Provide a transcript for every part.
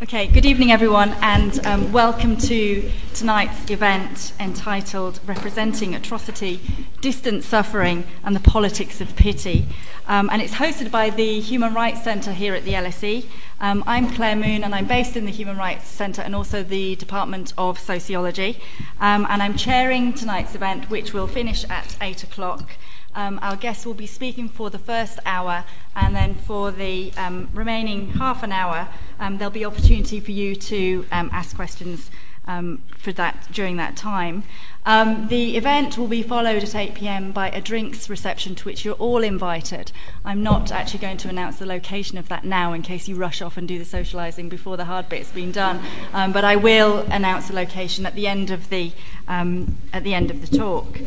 Okay, good evening, everyone, and um, welcome to tonight's event entitled Representing Atrocity, Distant Suffering, and the Politics of Pity. Um, and it's hosted by the Human Rights Centre here at the LSE. Um, I'm Claire Moon, and I'm based in the Human Rights Centre and also the Department of Sociology. Um, and I'm chairing tonight's event, which will finish at 8 o'clock. Um, our guests will be speaking for the first hour, and then for the um, remaining half an hour, um, there'll be opportunity for you to um, ask questions um, for that during that time. Um, the event will be followed at 8 p.m. by a drinks reception to which you're all invited. I'm not actually going to announce the location of that now in case you rush off and do the socialising before the hard bit's been done, but I will announce the location at the end of the at the end of the talk.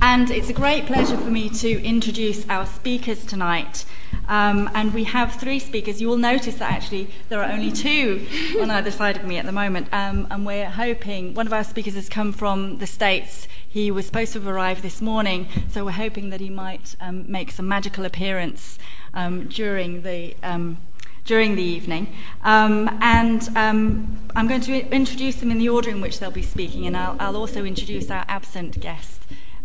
And it's a great pleasure for me to introduce our speakers tonight. Um, and we have three speakers. You will notice that actually there are only two on either side of me at the moment. Um, and we're hoping one of our speakers has come from the States. He was supposed to have arrived this morning, so we're hoping that he might um, make some magical appearance um, during the um, during the evening. Um, and um, I'm going to introduce them in the order in which they'll be speaking, and I'll, I'll also introduce our absent guest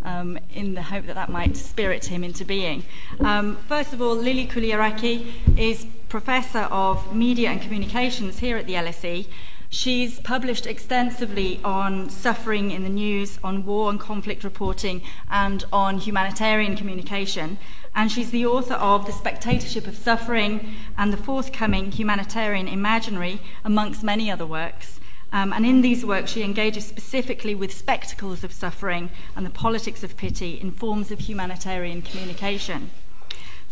um, in the hope that that might spirit him into being. Um, first of all, Lilie Chouliaraki is Professor of Media and Communications here at the LSE. She's published extensively on suffering in the news, on war and conflict reporting, and on humanitarian communication. And she's the author of The Spectatorship of Suffering and the forthcoming Humanitarian Imaginary, amongst many other works. Um, and in these works, she engages specifically with spectacles of suffering and the politics of pity in forms of humanitarian communication.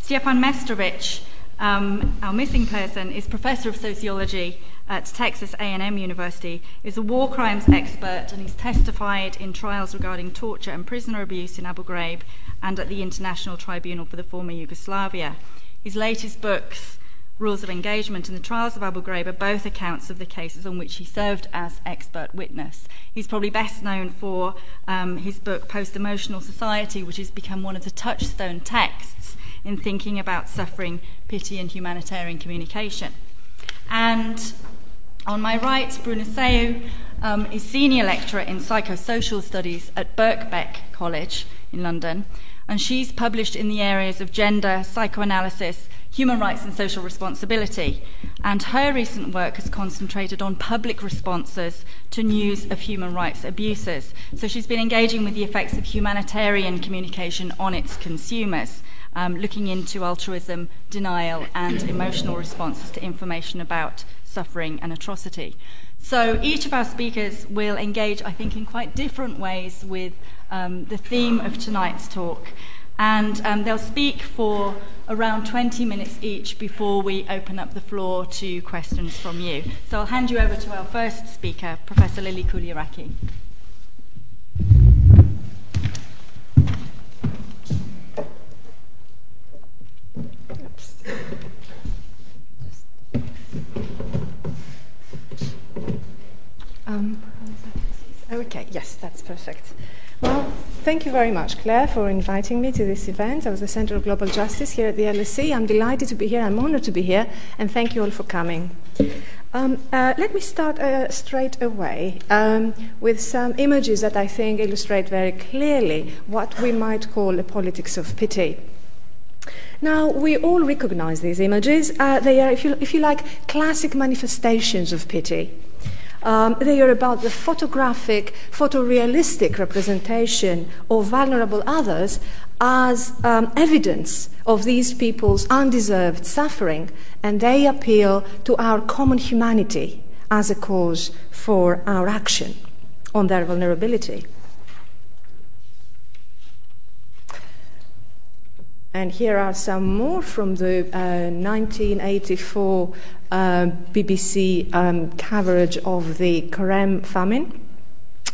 Stjepan Mestrovic, um, our missing person, is professor of sociology at Texas A&M University, is a war crimes expert, and he's testified in trials regarding torture and prisoner abuse in Abu Ghraib and at the International Tribunal for the Former Yugoslavia. His latest books rules of engagement and the trials of Abu Ghraib are both accounts of the cases on which he served as expert witness. He's probably best known for um, his book Post Emotional Society, which has become one of the touchstone texts in thinking about suffering, pity, and humanitarian communication. And on my right, Bruna Seu um, is senior lecturer in psychosocial studies at Birkbeck College in London, and she's published in the areas of gender, psychoanalysis, human rights and social responsibility. And her recent work has concentrated on public responses to news of human rights abuses. So she's been engaging with the effects of humanitarian communication on its consumers. Um, looking into altruism, denial, and emotional responses to information about suffering and atrocity. So each of our speakers will engage, I think, in quite different ways with um, the theme of tonight's talk and um, they'll speak for around 20 minutes each before we open up the floor to questions from you. So I'll hand you over to our first speaker, Professor Lilie Chouliaraki. Um, okay, yes, that's perfect. Well, thank you very much, Claire, for inviting me to this event of the Center of Global Justice here at the LSE. I'm delighted to be here. I'm honored to be here, and thank you all for coming. Um, uh, let me start uh, straight away um, with some images that I think illustrate very clearly what we might call a politics of pity. Now, we all recognize these images. Uh, they are, if you, if you like, classic manifestations of pity. Um, they are about the photographic, photorealistic representation of vulnerable others as um, evidence of these people's undeserved suffering, and they appeal to our common humanity as a cause for our action on their vulnerability. And here are some more from the uh, 1984 uh, BBC um, coverage of the Korem famine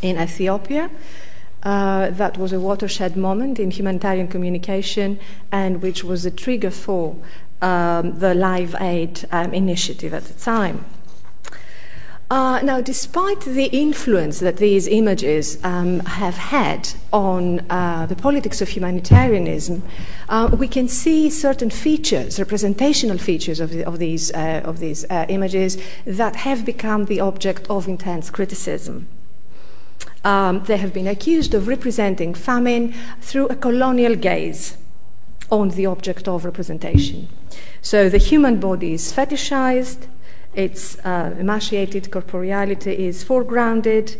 in Ethiopia. Uh, that was a watershed moment in humanitarian communication and which was a trigger for um, the Live Aid um, initiative at the time. Uh, now, despite the influence that these images um, have had on uh, the politics of humanitarianism, uh, we can see certain features, representational features of, the, of these, uh, of these uh, images that have become the object of intense criticism. Um, they have been accused of representing famine through a colonial gaze on the object of representation. So the human body is fetishized, its uh, emaciated corporeality is foregrounded,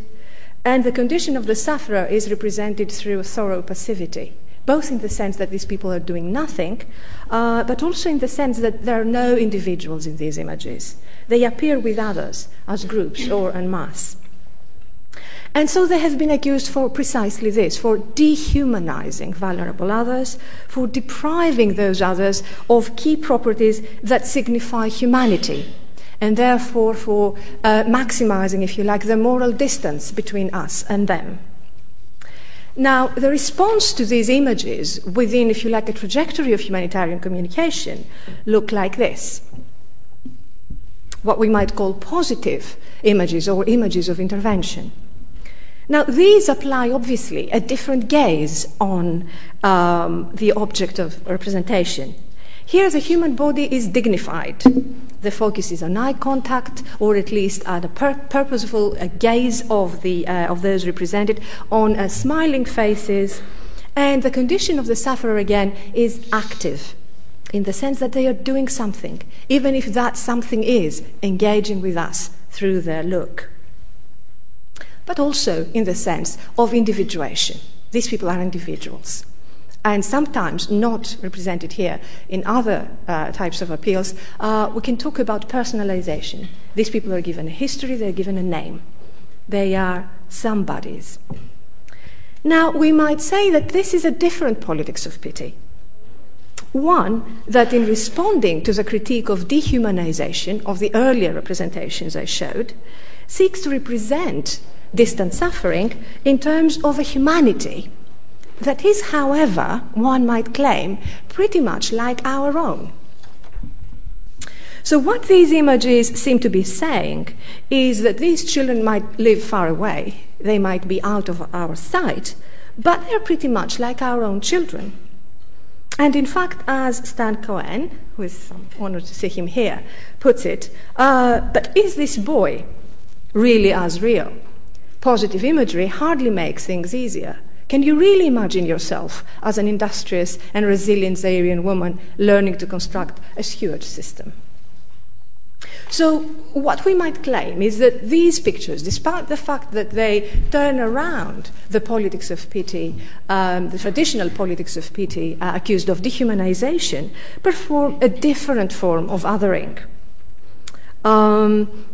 and the condition of the sufferer is represented through thorough passivity, both in the sense that these people are doing nothing, uh, but also in the sense that there are no individuals in these images. They appear with others as groups or en masse. And so they have been accused for precisely this for dehumanizing vulnerable others, for depriving those others of key properties that signify humanity, and therefore for uh, maximizing, if you like, the moral distance between us and them. Now, the response to these images within, if you like, a trajectory of humanitarian communication look like this what we might call positive images or images of intervention. Now, these apply obviously a different gaze on um, the object of representation. Here, the human body is dignified. The focus is on eye contact, or at least at a pur- purposeful uh, gaze of, the, uh, of those represented, on uh, smiling faces. And the condition of the sufferer, again, is active in the sense that they are doing something, even if that something is engaging with us through their look but also in the sense of individuation. These people are individuals. And sometimes not represented here in other uh, types of appeals, uh, we can talk about personalization. These people are given a history, they're given a name. They are somebodies. Now, we might say that this is a different politics of pity. One, that in responding to the critique of dehumanization of the earlier representations I showed, seeks to represent distant suffering in terms of a humanity that is, however, one might claim, pretty much like our own. So, what these images seem to be saying is that these children might live far away, they might be out of our sight, but they're pretty much like our own children. And in fact, as Stan Cohen, who is honored to see him here, puts it, uh, but is this boy really as real? positive imagery hardly makes things easier. Can you really imagine yourself as an industrious and resilient Zairian woman learning to construct a sewage system? So, what we might claim is that these pictures, despite the fact that they turn around the politics of pity, um, the traditional politics of pity uh, accused of dehumanization, perform a different form of othering. Um,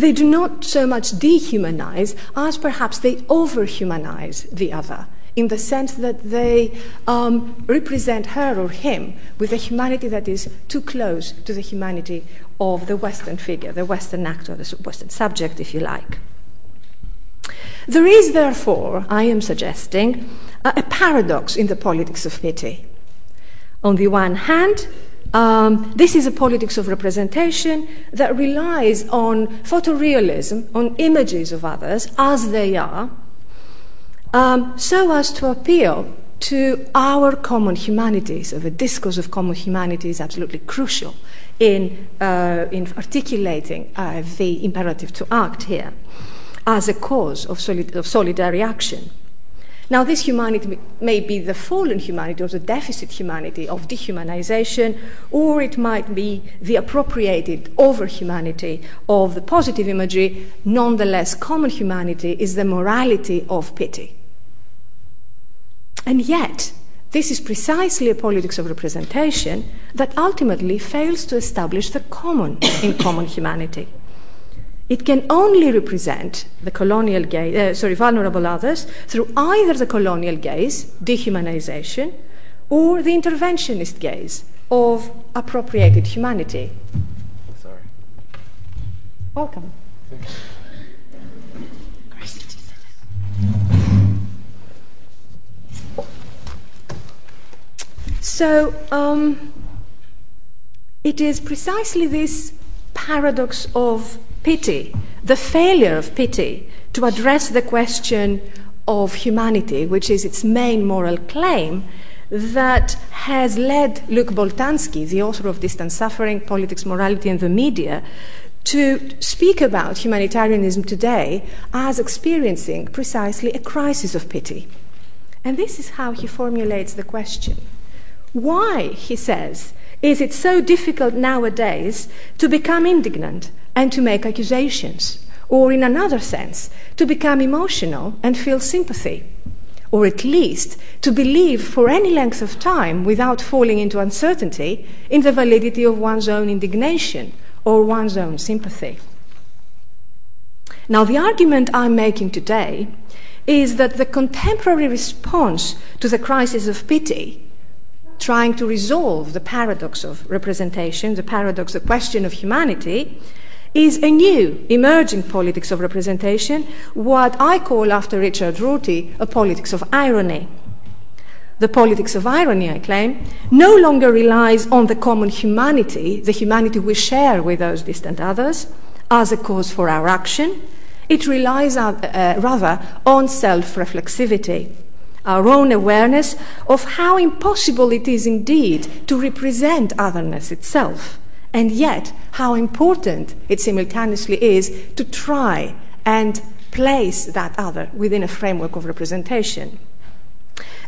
they do not so much dehumanize as perhaps they overhumanize the other in the sense that they um, represent her or him with a humanity that is too close to the humanity of the Western figure, the Western actor, the Western subject, if you like. There is, therefore, I am suggesting, a paradox in the politics of pity. On the one hand, um, this is a politics of representation that relies on photorealism, on images of others as they are, um, so as to appeal to our common humanities. So the discourse of common humanity is absolutely crucial in, uh, in articulating uh, the imperative to act here as a cause of, solid- of solidary action. Now, this humanity may be the fallen humanity or the deficit humanity of dehumanization, or it might be the appropriated over humanity of the positive imagery. Nonetheless, common humanity is the morality of pity. And yet, this is precisely a politics of representation that ultimately fails to establish the common in common humanity. It can only represent the colonial gaze, uh, sorry, vulnerable others through either the colonial gaze, dehumanization, or the interventionist gaze of appropriated humanity. Sorry. Welcome. So, um, it is precisely this paradox of pity, the failure of pity to address the question of humanity, which is its main moral claim, that has led Luc Boltanski, the author of Distant Suffering, Politics, Morality, and the Media, to speak about humanitarianism today as experiencing precisely a crisis of pity. And this is how he formulates the question. Why, he says, is it so difficult nowadays to become indignant and to make accusations? Or, in another sense, to become emotional and feel sympathy? Or at least to believe for any length of time without falling into uncertainty in the validity of one's own indignation or one's own sympathy. Now, the argument I'm making today is that the contemporary response to the crisis of pity, trying to resolve the paradox of representation, the paradox, the question of humanity, is a new emerging politics of representation, what I call, after Richard Rorty, a politics of irony. The politics of irony, I claim, no longer relies on the common humanity, the humanity we share with those distant others, as a cause for our action, it relies uh, uh, rather on self reflexivity, our own awareness of how impossible it is indeed to represent otherness itself, and yet how important it simultaneously is to try and place that other within a framework of representation.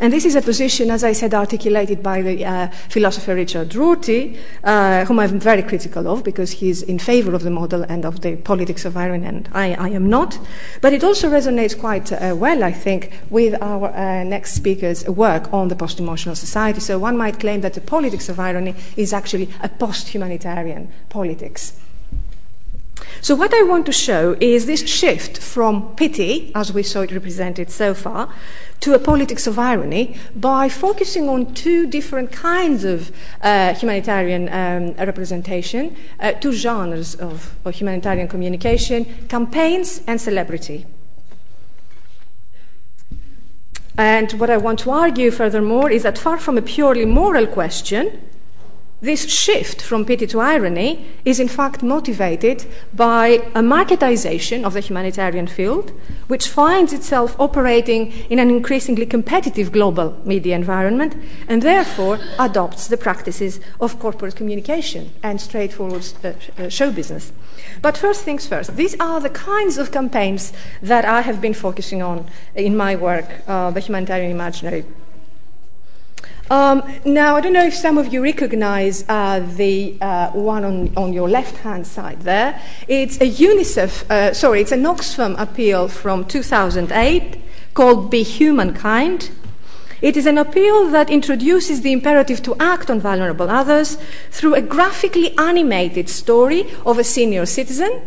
And this is a position, as I said, articulated by the uh, philosopher Richard Rorty, uh, whom I'm very critical of because he's in favor of the model and of the politics of irony, and I, I am not. But it also resonates quite uh, well, I think, with our uh, next speaker's work on the post emotional society. So one might claim that the politics of irony is actually a post humanitarian politics. So, what I want to show is this shift from pity, as we saw it represented so far, to a politics of irony by focusing on two different kinds of uh, humanitarian um, representation, uh, two genres of, of humanitarian communication campaigns and celebrity. And what I want to argue furthermore is that far from a purely moral question, this shift from pity to irony is in fact motivated by a marketization of the humanitarian field, which finds itself operating in an increasingly competitive global media environment and therefore adopts the practices of corporate communication and straightforward uh, uh, show business. But first things first, these are the kinds of campaigns that I have been focusing on in my work, uh, the humanitarian imaginary now, I don't know if some of you recognize uh, the uh, one on, on your left hand side there. It's a UNICEF, uh, sorry, it's an Oxfam appeal from 2008 called Be Humankind. It is an appeal that introduces the imperative to act on vulnerable others through a graphically animated story of a senior citizen,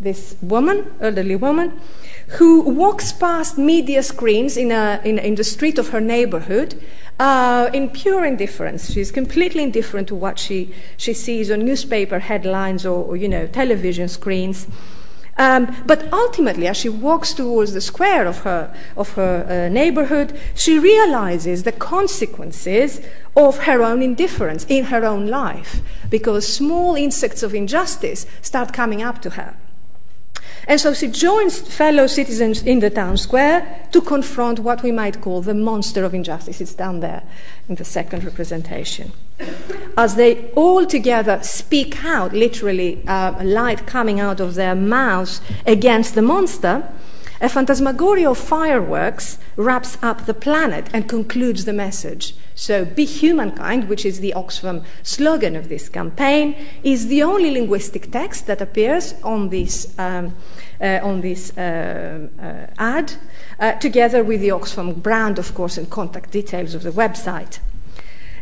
this woman, elderly woman, who walks past media screens in, a, in, in the street of her neighborhood uh, in pure indifference. She's completely indifferent to what she, she sees on newspaper headlines or, or you know, television screens. Um, but ultimately, as she walks towards the square of her, of her uh, neighborhood, she realizes the consequences of her own indifference in her own life, because small insects of injustice start coming up to her. And so she joins fellow citizens in the town square to confront what we might call the monster of injustice. It's down there in the second representation. As they all together speak out, literally, uh, light coming out of their mouths against the monster, a phantasmagoria of fireworks wraps up the planet and concludes the message. So, Be Humankind, which is the Oxfam slogan of this campaign, is the only linguistic text that appears on this, um, uh, on this uh, uh, ad, uh, together with the Oxfam brand, of course, and contact details of the website.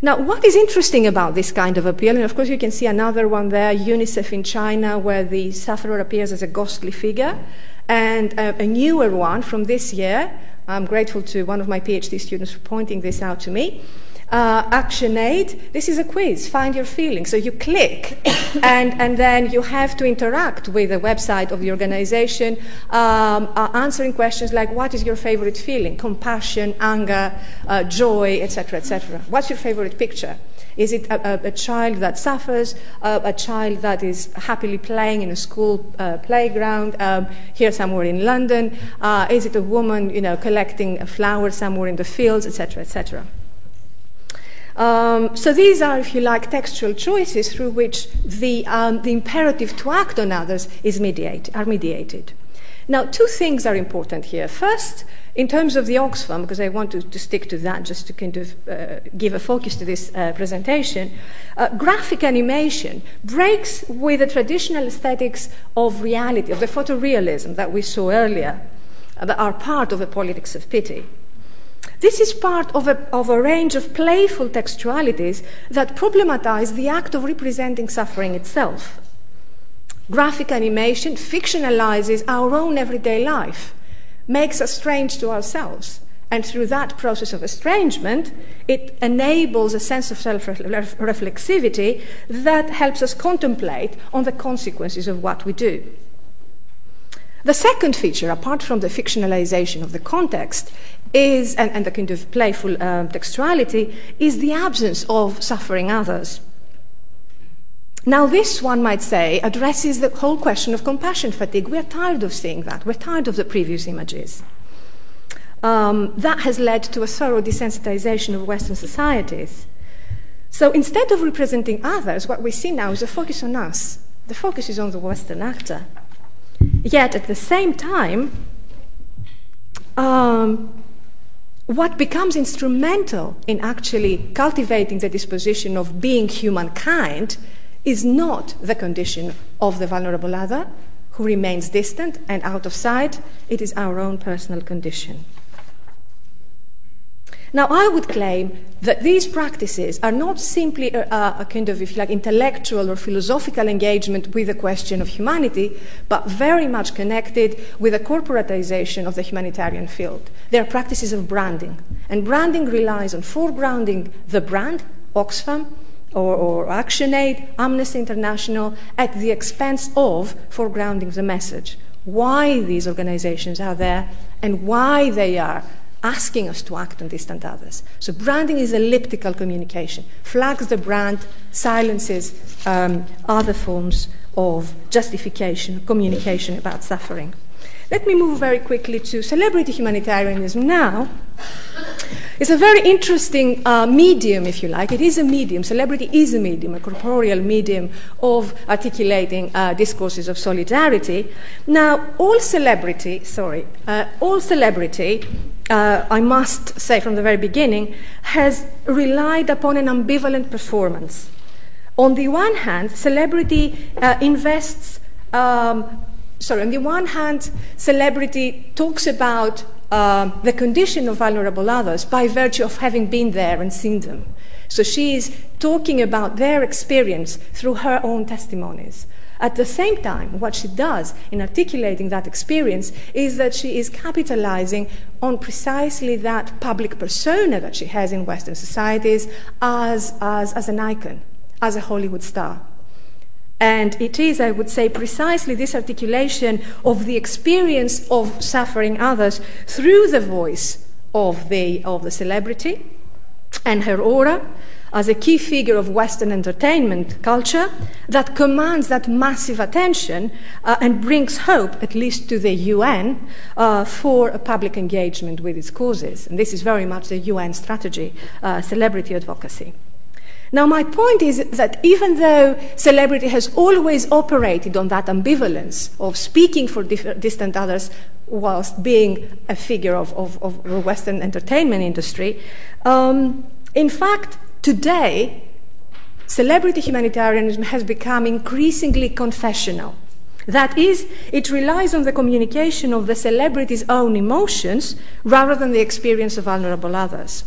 Now, what is interesting about this kind of appeal, and of course you can see another one there, UNICEF in China, where the sufferer appears as a ghostly figure. And a, a newer one from this year, I'm grateful to one of my PhD students for pointing this out to me. Uh, ActionAid, this is a quiz, find your feelings. So you click, and, and then you have to interact with the website of the organization, um, uh, answering questions like what is your favorite feeling? Compassion, anger, uh, joy, etc., etc. What's your favorite picture? Is it a, a, a child that suffers, uh, a child that is happily playing in a school uh, playground um, here somewhere in London? Uh, is it a woman, you know, collecting flowers somewhere in the fields, etc., etc.? Um, so these are, if you like, textual choices through which the, um, the imperative to act on others is mediate, are mediated. Now, two things are important here. First, in terms of the Oxfam, because I want to, to stick to that just to kind of uh, give a focus to this uh, presentation, uh, graphic animation breaks with the traditional aesthetics of reality, of the photorealism that we saw earlier, uh, that are part of the politics of pity. This is part of a, of a range of playful textualities that problematize the act of representing suffering itself. Graphic animation fictionalizes our own everyday life, makes us strange to ourselves. And through that process of estrangement, it enables a sense of self reflexivity that helps us contemplate on the consequences of what we do. The second feature, apart from the fictionalization of the context, is, and, and the kind of playful um, textuality, is the absence of suffering others. Now, this, one might say, addresses the whole question of compassion fatigue. We're tired of seeing that. We're tired of the previous images. Um, that has led to a thorough desensitization of Western societies. So instead of representing others, what we see now is a focus on us. The focus is on the Western actor. Yet at the same time, um, what becomes instrumental in actually cultivating the disposition of being humankind is not the condition of the vulnerable other who remains distant and out of sight, it is our own personal condition. Now, I would claim that these practices are not simply a, a, kind of, if you like, intellectual or philosophical engagement with the question of humanity, but very much connected with the corporatization of the humanitarian field. They are practices of branding. And branding relies on foregrounding the brand, Oxfam, or, or ActionAid, Amnesty International, at the expense of foregrounding the message. Why these organizations are there and why they are asking us to act on distant others. So branding is elliptical communication, flags the brand, silences um, other forms of justification, communication about suffering. Let me move very quickly to celebrity humanitarianism now. It's a very interesting uh, medium, if you like. It is a medium. Celebrity is a medium, a corporeal medium of articulating uh, discourses of solidarity. Now, all celebrity, sorry, uh, all celebrity, uh, I must say from the very beginning, has relied upon an ambivalent performance. On the one hand, celebrity uh, invests um, sorry, on the one hand, celebrity talks about uh, the condition of vulnerable others by virtue of having been there and seen them. So she is talking about their experience through her own testimonies. At the same time, what she does in articulating that experience is that she is capitalizing on precisely that public persona that she has in Western societies as, as, as an icon, as a Hollywood star. And it is, I would say, precisely this articulation of the experience of suffering others through the voice of the, of the celebrity and her aura as a key figure of Western entertainment culture that commands that massive attention uh, and brings hope, at least to the UN, uh, for a public engagement with its causes. And this is very much the UN strategy, uh, celebrity advocacy. Now, my point is that even though celebrity has always operated on that ambivalence of speaking for distant others whilst being a figure of, of, of the Western entertainment industry, um, in fact, today, celebrity humanitarianism has become increasingly confessional. That is, it relies on the communication of the celebrity's own emotions rather than the experience of vulnerable others.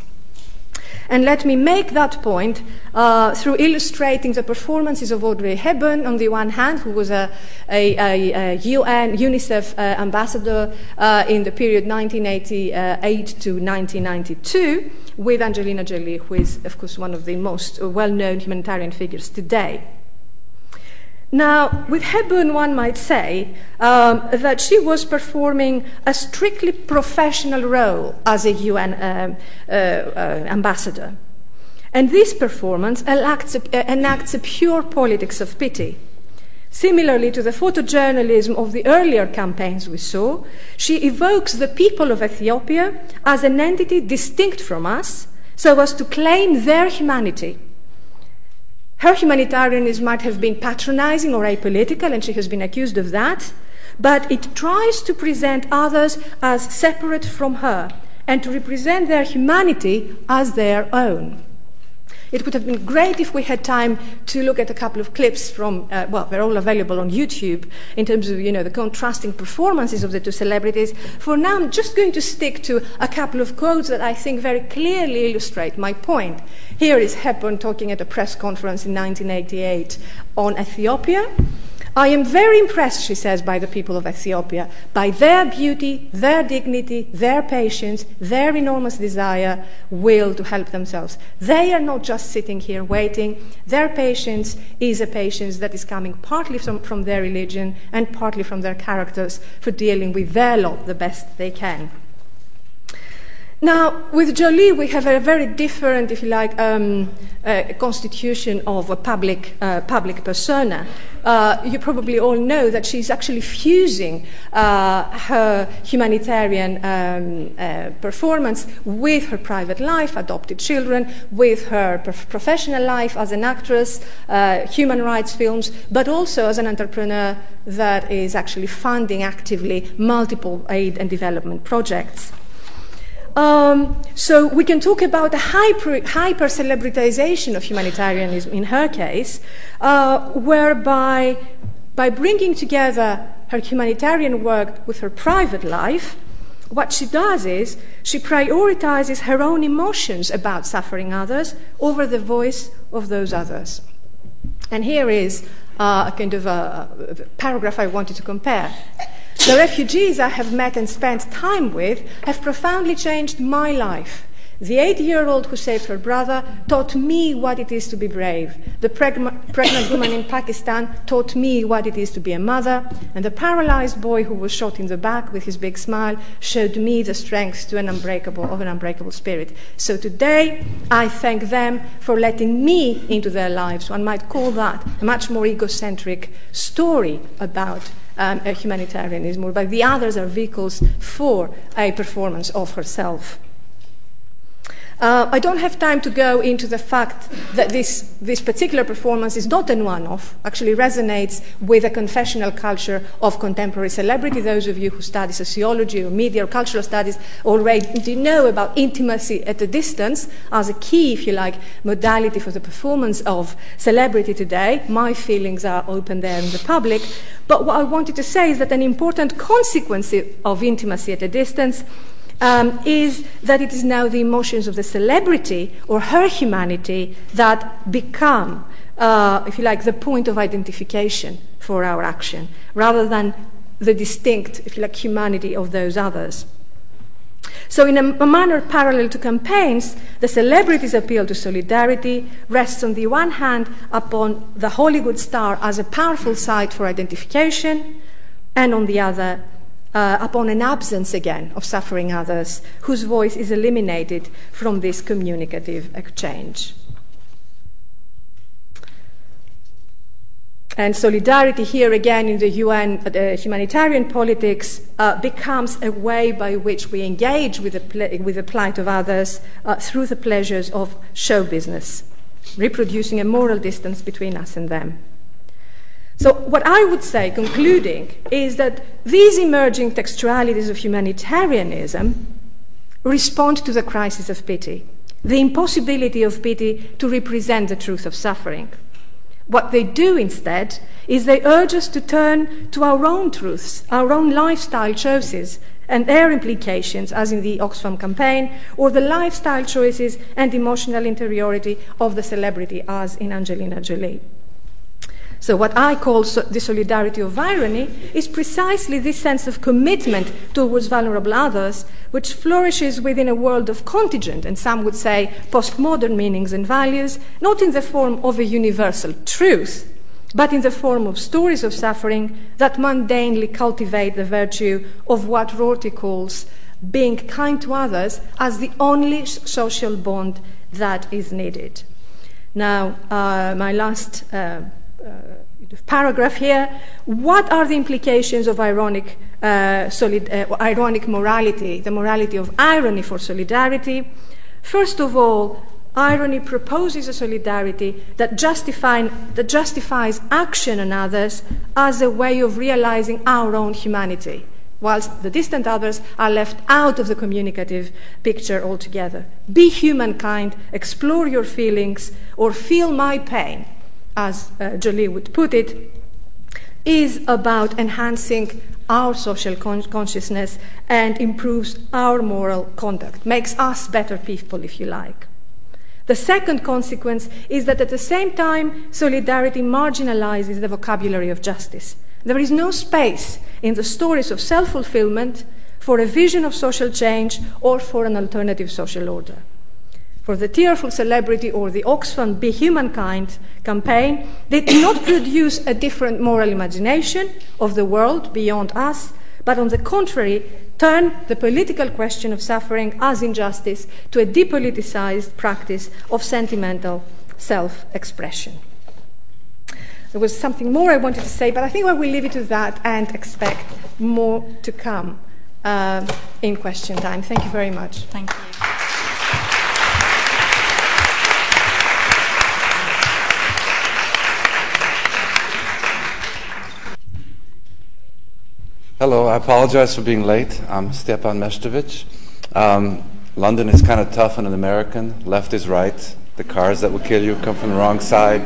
And let me make that point uh, through illustrating the performances of Audrey Hepburn, on the one hand, who was a, a, a, a UN UNICEF uh, ambassador uh, in the period 1988 to 1992, with Angelina Jolie, who is, of course, one of the most well known humanitarian figures today. Now, with Hepburn, one might say um, that she was performing a strictly professional role as a UN um, uh, uh, ambassador. And this performance enacts a, enacts a pure politics of pity. Similarly to the photojournalism of the earlier campaigns we saw, she evokes the people of Ethiopia as an entity distinct from us so as to claim their humanity. Her humanitarianism might have been patronizing or apolitical, and she has been accused of that, but it tries to present others as separate from her and to represent their humanity as their own. It would have been great if we had time to look at a couple of clips from, uh, well, they're all available on YouTube in terms of, you know, the contrasting performances of the two celebrities. For now, I'm just going to stick to a couple of quotes that I think very clearly illustrate my point. Here is Hepburn talking at a press conference in 1988 on Ethiopia. I am very impressed, she says, by the people of Ethiopia, by their beauty, their dignity, their patience, their enormous desire, will to help themselves. They are not just sitting here waiting. Their patience is a patience that is coming partly from, from their religion and partly from their characters for dealing with their lot the best they can. Now, with Jolie, we have a very different, if you like, um, uh, constitution of a public, uh, public persona. Uh, you probably all know that she's actually fusing uh, her humanitarian um, uh, performance with her private life, adopted children, with her prof- professional life as an actress, uh, human rights films, but also as an entrepreneur that is actually funding actively multiple aid and development projects. Um, so we can talk about the hyper, hyper celebritization of humanitarianism in her case, uh, whereby by bringing together her humanitarian work with her private life, what she does is she prioritizes her own emotions about suffering others over the voice of those others. And here is uh, a kind of a, a paragraph I wanted to compare. The refugees I have met and spent time with have profoundly changed my life. The eight year old who saved her brother taught me what it is to be brave. The preg- pregnant woman in Pakistan taught me what it is to be a mother. And the paralyzed boy who was shot in the back with his big smile showed me the strength to an unbreakable, of an unbreakable spirit. So today, I thank them for letting me into their lives. One might call that a much more egocentric story about Um, humanitarianism, whereby the others are vehicles for a performance of herself. Uh, I don't have time to go into the fact that this, particular performance is not a one off, actually resonates with a confessional culture of contemporary celebrity. Those of you who study sociology or media or cultural studies already know about intimacy at a distance as a key, if you like, modality for the performance of celebrity today. My feelings are open there in the public. But what I wanted to say is that an important consequence of intimacy at a distance um, is that it is now the emotions of the celebrity or her humanity that become, uh, if you like, the point of identification for our action, rather than the distinct, if you like, humanity of those others. So, in a, a, manner parallel to campaigns, the celebrity's appeal to solidarity rests on the one hand upon the Hollywood star as a powerful site for identification, and on the other, uh, upon an absence again of suffering others whose voice is eliminated from this communicative exchange. And solidarity here again in the UN uh, humanitarian politics uh, becomes a way by which we engage with the, pl- with the plight of others uh, through the pleasures of show business, reproducing a moral distance between us and them. So, what I would say, concluding, is that these emerging textualities of humanitarianism respond to the crisis of pity, the impossibility of pity to represent the truth of suffering. What they do instead is they urge us to turn to our own truths, our own lifestyle choices, and their implications, as in the Oxfam campaign, or the lifestyle choices and emotional interiority of the celebrity, as in Angelina Jolie. So, what I call so the solidarity of irony is precisely this sense of commitment towards vulnerable others, which flourishes within a world of contingent, and some would say postmodern meanings and values, not in the form of a universal truth, but in the form of stories of suffering that mundanely cultivate the virtue of what Rorty calls being kind to others as the only social bond that is needed. Now, uh, my last uh, paragraph here. What are the implications of ironic, uh, solid, uh, ironic morality, the morality of irony for solidarity? First of all, irony proposes a solidarity that, that justifies action on others as a way of realizing our own humanity whilst the distant others are left out of the communicative picture altogether. Be humankind, explore your feelings, or feel my pain, as uh, Jolie would put it, is about enhancing our social con- consciousness and improves our moral conduct, makes us better people, if you like. The second consequence is that at the same time, solidarity marginalizes the vocabulary of justice. There is no space in the stories of self fulfillment for a vision of social change or for an alternative social order. For the tearful celebrity or the Oxfam Be Humankind campaign, they did not produce a different moral imagination of the world beyond us, but on the contrary, turn the political question of suffering as injustice to a depoliticized practice of sentimental self expression. There was something more I wanted to say, but I think I will leave it to that and expect more to come uh, in question time. Thank you very much. Thank you. Hello, I apologize for being late. I'm Stjepan Mestrovic. Um, London is kind of tough on an American. Left is right. The cars that will kill you come from the wrong side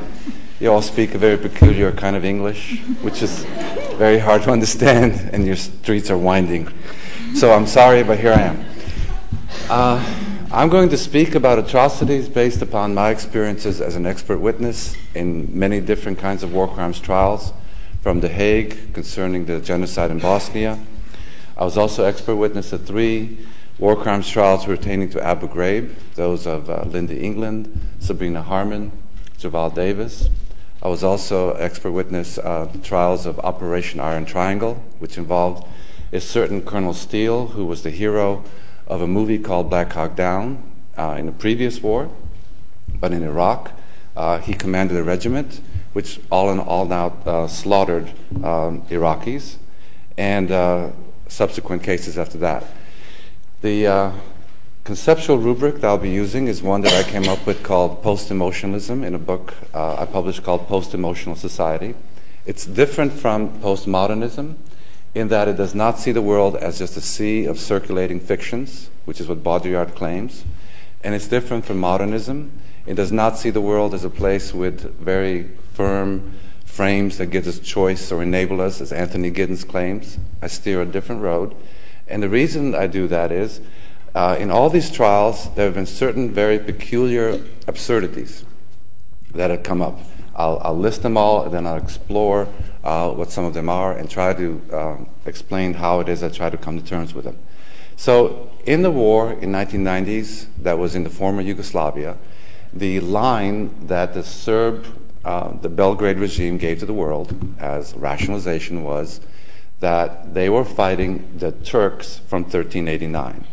you all speak a very peculiar kind of English, which is very hard to understand, and your streets are winding. So I'm sorry, but here I am. Uh, I'm going to speak about atrocities based upon my experiences as an expert witness in many different kinds of war crimes trials, from The Hague concerning the genocide in Bosnia. I was also expert witness at three war crimes trials pertaining to Abu Ghraib, those of uh, Lynndie England, Sabrina Harman, Javal Davis. I was also expert witness uh, the trials of Operation Iron Triangle, which involved a certain Colonel Steele, who was the hero of a movie called Black Hawk Down uh, in the previous war. But in Iraq, uh, he commanded a regiment which all in all now uh, slaughtered um, Iraqis, and uh, subsequent cases after that. The uh, conceptual rubric that I'll be using is one that I came up with called Post Emotionalism in a book I published called Post Emotional Society. It's different from postmodernism in that it does not see the world as just a sea of circulating fictions, which is what Baudrillard claims. And it's different from modernism. It does not see the world as a place with very firm frames that gives us choice or enable us, as Anthony Giddens claims. I steer a different road. And the reason I do that is uh, in all these trials, there have been certain very peculiar absurdities that have come up. I'll, I'll list them all, and then I'll explore uh, what some of them are and try to um, explain how it is I try to come to terms with them. So, in the war in 1990s, that was in the former Yugoslavia, the line that the Serb, uh, the Belgrade regime gave to the world as rationalization was that they were fighting the Turks from 1389.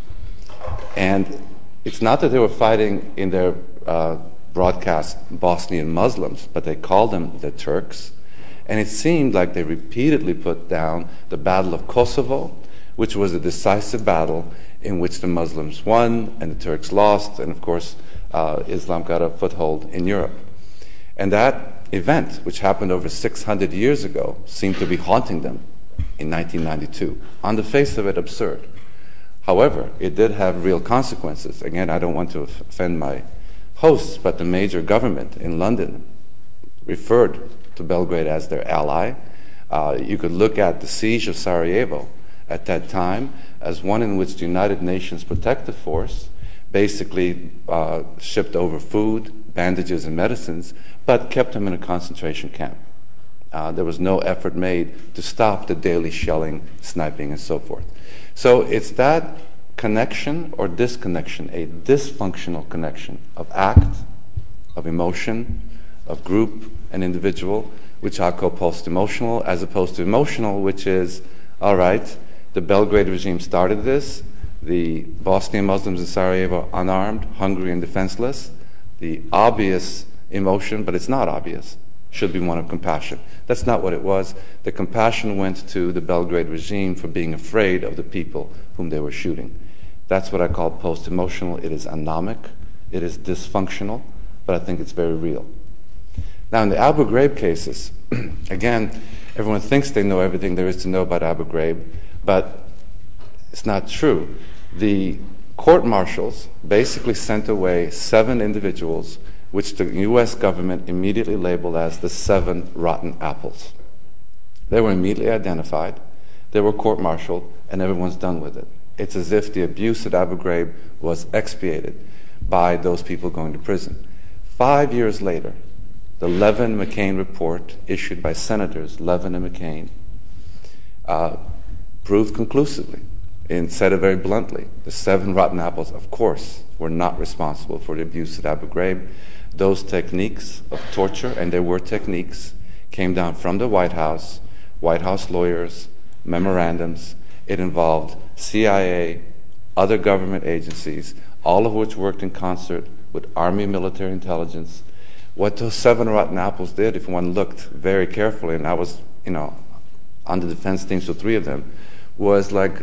And it's not that they were fighting in their uh, broadcast Bosnian Muslims, but they called them the Turks. And it seemed like they repeatedly put down the Battle of Kosovo, which was a decisive battle in which the Muslims won and the Turks lost, and of course, Islam got a foothold in Europe. And that event, which happened over 600 years ago, seemed to be haunting them in 1992. On the face of it, absurd. However, it did have real consequences. Again, I don't want to offend my hosts, but the major government in London referred to Belgrade as their ally. Uh, you could look at the siege of Sarajevo at that time as one in which the United Nations Protective Force basically uh, shipped over food, bandages, and medicines, but kept them in a concentration camp. Uh, there was no effort made to stop the daily shelling, sniping, and so forth. So it's that connection or disconnection, a dysfunctional connection of act, of emotion, of group and individual, which I call post emotional, as opposed to emotional, which is all right, the Belgrade regime started this, the Bosnian Muslims in Sarajevo unarmed, hungry, and defenseless. the obvious emotion, but it's not obvious, should be one of compassion. That's not what it was. The compassion went to the Belgrade regime for being afraid of the people whom they were shooting. That's what I call post emotional. It is anomic, it is dysfunctional, but I think it's very real. Now, in the Abu Ghraib cases, again, everyone thinks they know everything there is to know about Abu Ghraib, but it's not true. The court martials basically sent away seven individuals, which the US government immediately labeled as the seven rotten apples. They were immediately identified, they were court martialed, and everyone's done with it. It's as if the abuse at Abu Ghraib was expiated by those people going to prison. Five years later, the Levin McCain report, issued by Senators Levin and McCain, uh, proved conclusively and said it very bluntly the seven rotten apples, of course, were not responsible for the abuse at Abu Ghraib. Those techniques of torture, and there were techniques, came down from the White House, White House lawyers, memorandums. It involved CIA, other government agencies, all of which worked in concert with Army military intelligence. What those seven rotten apples did, if one looked very carefully, and I was, you know, on the defense teams for three of them, was like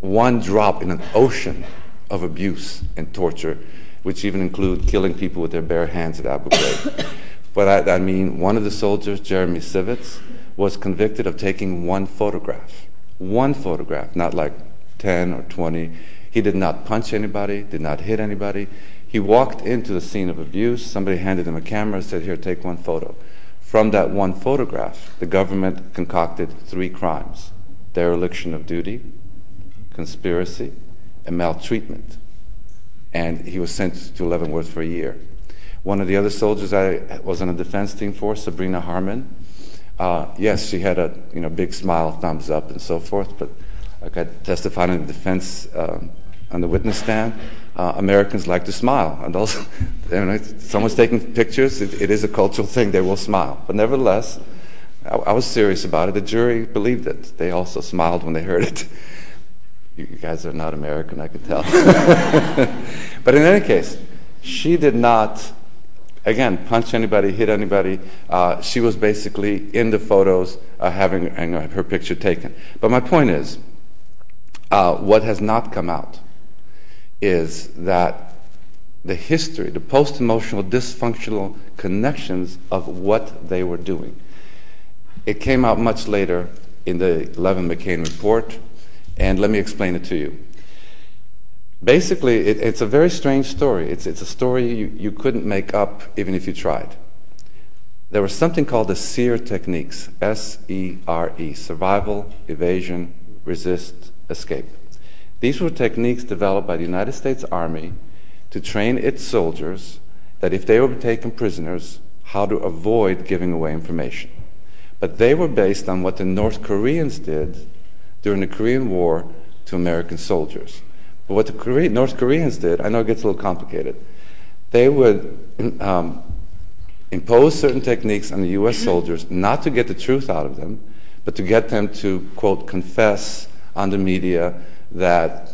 one drop in an ocean of abuse and torture, which even include killing people with their bare hands at Abu Ghraib. but I, I mean, one of the soldiers, Jeremy Sivits, was convicted of taking one photograph. One photograph, not like 10 or 20. He did not punch anybody, did not hit anybody. He walked into the scene of abuse. Somebody handed him a camera and said, Here, take one photo. From that one photograph, the government concocted three crimes dereliction of duty, conspiracy, and maltreatment. And he was sent to Leavenworth for a year. One of the other soldiers I was on a defense team for, Sabrina Harman, uh, yes, she had a you know big smile, thumbs up, and so forth. But like I testified in the defense um, on the witness stand, uh, Americans like to smile, and also, you know, someone's taking pictures. It, it is a cultural thing; they will smile. But nevertheless, I, I was serious about it. The jury believed it; they also smiled when they heard it. You guys are not American, I can tell. but in any case, she did not, again, punch anybody, hit anybody. Uh, she was basically in the photos uh, having her picture taken. But my point is, uh, what has not come out is that the history, the post emotional dysfunctional connections of what they were doing. It came out much later in the Levin McCain report. And let me explain it to you. Basically, it, it's a very strange story. It's, it's a story you, you couldn't make up even if you tried. There was something called the SERE techniques S E R E survival, evasion, resist, escape. These were techniques developed by the United States Army to train its soldiers that if they were taken prisoners, how to avoid giving away information. But they were based on what the North Koreans did during the Korean War to American soldiers. But what the Korean, North Koreans did, I know it gets a little complicated, they would um, impose certain techniques on the US soldiers not to get the truth out of them, but to get them to, quote, confess on the media that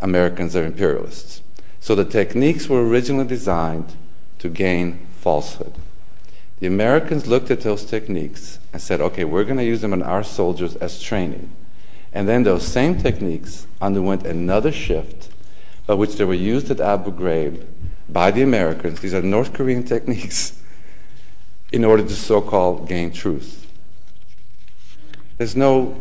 Americans are imperialists. So the techniques were originally designed to gain falsehood. The Americans looked at those techniques and said, okay, we're going to use them on our soldiers as training. And then those same techniques underwent another shift by which they were used at Abu Ghraib by the Americans. These are North Korean techniques in order to so called gain truth. There's no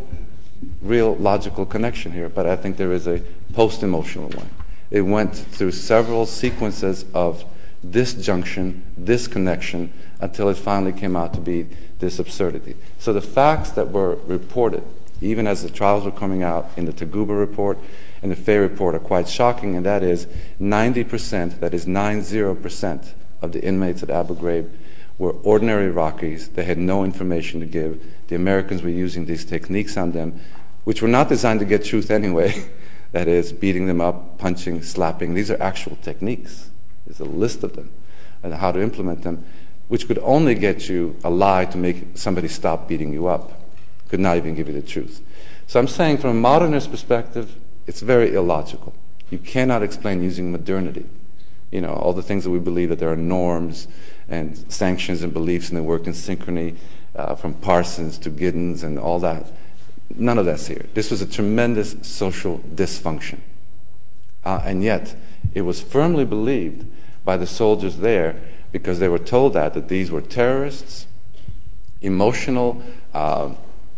real logical connection here, but I think there is a post emotional one. It went through several sequences of disjunction, disconnection, until it finally came out to be this absurdity. So the facts that were reported even as the trials were coming out in the Taguba report and the Fay report are quite shocking, and that is 90%, that is 90% of the inmates at Abu Ghraib were ordinary Iraqis. They had no information to give. The Americans were using these techniques on them, which were not designed to get truth anyway. that is, beating them up, punching, slapping. These are actual techniques. There's a list of them and how to implement them, which could only get you a lie to make somebody stop beating you up could not even give you the truth. So I'm saying from a modernist perspective, it's very illogical. You cannot explain using modernity You know, all the things that we believe that there are norms and sanctions and beliefs and they work in synchrony uh, from Parsons to Giddens and all that. None of that's here. This was a tremendous social dysfunction. Uh, and yet, it was firmly believed by the soldiers there because they were told that, that these were terrorists, emotional uh,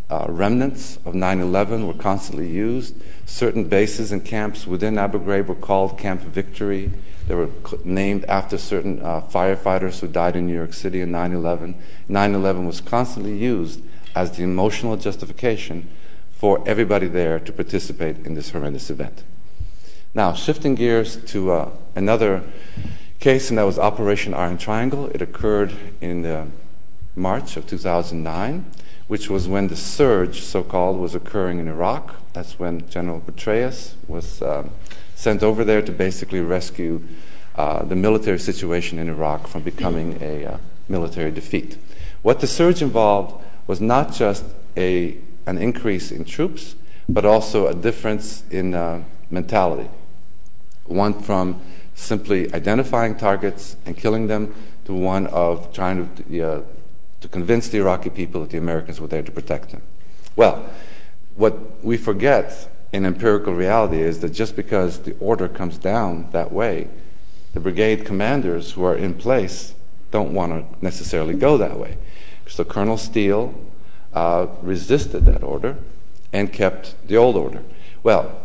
uh, remnants of 9 11 were constantly used. Certain bases and camps within Abu Ghraib were called Camp Victory. They were named after certain uh, firefighters who died in New York City in 9 11. 9 11 was constantly used as the emotional justification for everybody there to participate in this horrendous event. Now, shifting gears to uh, another case, and that was Operation Iron Triangle. It occurred in uh, March of 2009, which was when the surge, so called, was occurring in Iraq. That's when General Petraeus was um, sent over there to basically rescue uh, the military situation in Iraq from becoming a uh, military defeat. What the surge involved was not just a, an increase in troops, but also a difference in uh, mentality. One from simply identifying targets and killing them to one of trying to, uh, to convince the Iraqi people that the Americans were there to protect them. Well, what we forget in empirical reality is that just because the order comes down that way, the brigade commanders who are in place don't want to necessarily go that way. So Colonel Steele uh, resisted that order and kept the old order. Well,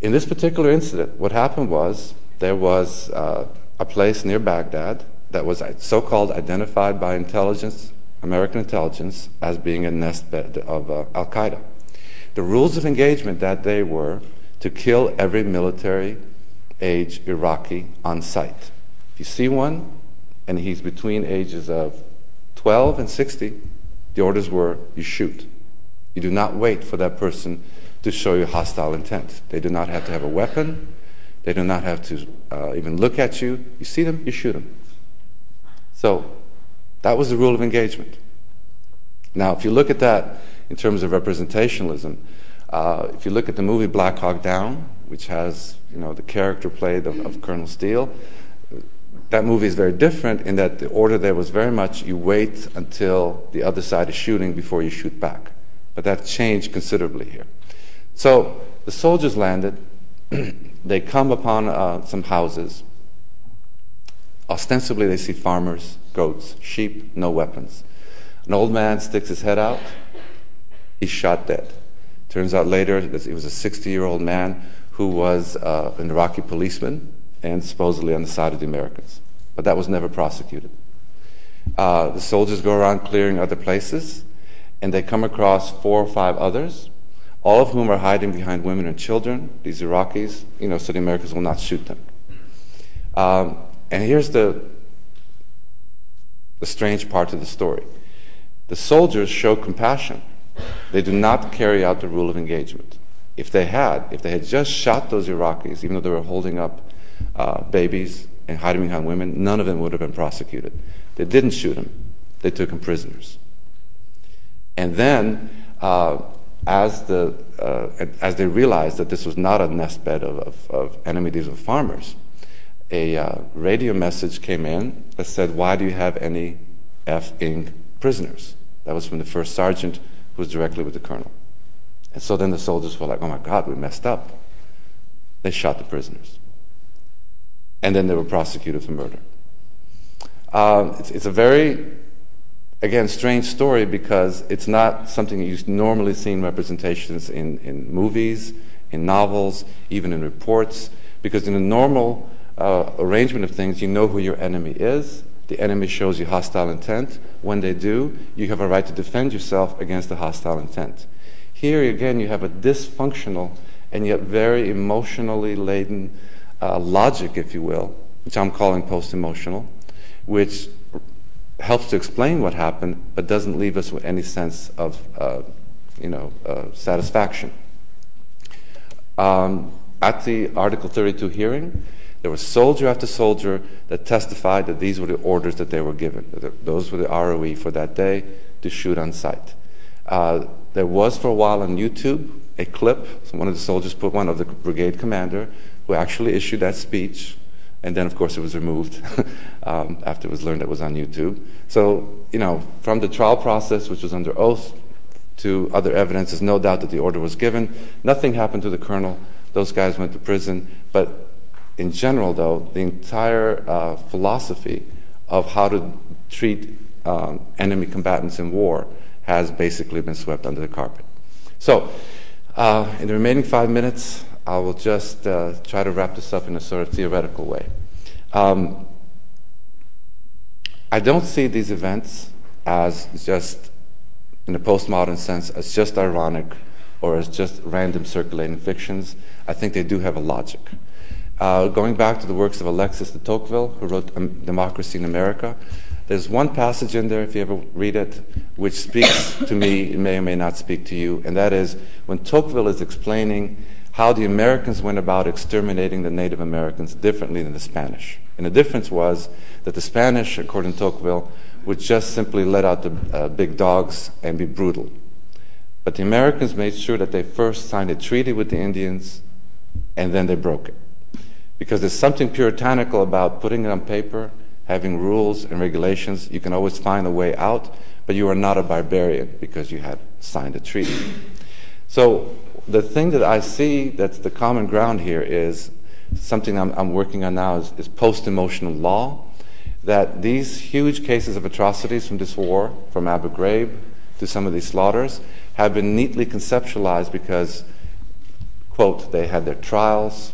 in this particular incident, what happened was there was uh, a place near Baghdad that was so called identified by intelligence, American intelligence, as being a nest bed of uh, Al Qaeda. The rules of engagement that day were to kill every military age Iraqi on sight. If you see one and he's between ages of 12 and 60, the orders were you shoot. You do not wait for that person to show you hostile intent. They do not have to have a weapon. They do not have to uh, even look at you. You see them, you shoot them. So that was the rule of engagement. Now, if you look at that in terms of representationalism. Uh, if you look at the movie Black Hawk Down, which has you know the character played of, of Colonel Steele, that movie is very different in that the order there was very much you wait until the other side is shooting before you shoot back. But that changed considerably here. So the soldiers landed. they come upon uh, some houses. Ostensibly, they see farmers, goats, sheep, no weapons. An old man sticks his head out He's shot dead. Turns out later that he was a 60 year old man who was uh, an Iraqi policeman and supposedly on the side of the Americans. But that was never prosecuted. Uh, the soldiers go around clearing other places, and they come across four or five others, all of whom are hiding behind women and children, these Iraqis, you know, so the Americans will not shoot them. Um, and here's the, the strange part of the story the soldiers show compassion they do not carry out the rule of engagement. If they had, if they had just shot those Iraqis, even though they were holding up uh, babies and hiding behind women, none of them would have been prosecuted. They didn't shoot them, they took them prisoners. And then, uh, as, the, uh, as they realized that this was not a nest bed of, of, of enemies of farmers, a uh, radio message came in that said, Why do you have any F-ing prisoners? That was from the first sergeant who was directly with the colonel. And so then the soldiers were like, oh my God, we messed up. They shot the prisoners. And then they were prosecuted for murder. Um, it's, it's, a very, again, strange story because it's not something you normally see in representations in, in movies, in novels, even in reports. Because in a normal arrangement of things, you know who your enemy is, the enemy shows you hostile intent. When they do, you have a right to defend yourself against the hostile intent. Here again, you have a dysfunctional and yet very emotionally laden uh, logic, if you will, which I'm calling post emotional, which helps to explain what happened but doesn't leave us with any sense of uh, you know, uh, satisfaction. Um, at the Article 32 hearing, there was soldier after soldier that testified that these were the orders that they were given. Those were the ROE for that day to shoot on sight. Uh, there was for a while on YouTube a clip. One of the soldiers put one of the brigade commander who actually issued that speech And then, of course, it was removed um, after it was learned it was on YouTube. So, you know, from the trial process, which was under oath, to other evidence, there's no doubt that the order was given. Nothing happened to the colonel. Those guys went to prison. But in general, though, the entire uh, philosophy of how to treat um, enemy combatants in war has basically been swept under the carpet. So, uh, in the remaining five minutes, I will just uh, try to wrap this up in a sort of theoretical way. Um, I don't see these events as just, in a postmodern sense, as just ironic or as just random circulating fictions. I think they do have a logic. Uh, going back to the works of Alexis de Tocqueville, who wrote Democracy in America, there's one passage in there, if you ever read it, which speaks to me, it may or may not speak to you, and that is when Tocqueville is explaining how the Americans went about exterminating the Native Americans differently than the Spanish. And the difference was that the Spanish, according to Tocqueville, would just simply let out the uh, big dogs and be brutal. But the Americans made sure that they first signed a treaty with the Indians and then they broke it. Because there's something puritanical about putting it on paper, having rules and regulations. You can always find a way out, but you are not a barbarian because you had signed a treaty. So the thing that I see that's the common ground here is something I'm, I'm working on now is, is post emotional law. That these huge cases of atrocities from this war, from Abu Ghraib to some of these slaughters, have been neatly conceptualized because, quote, they had their trials,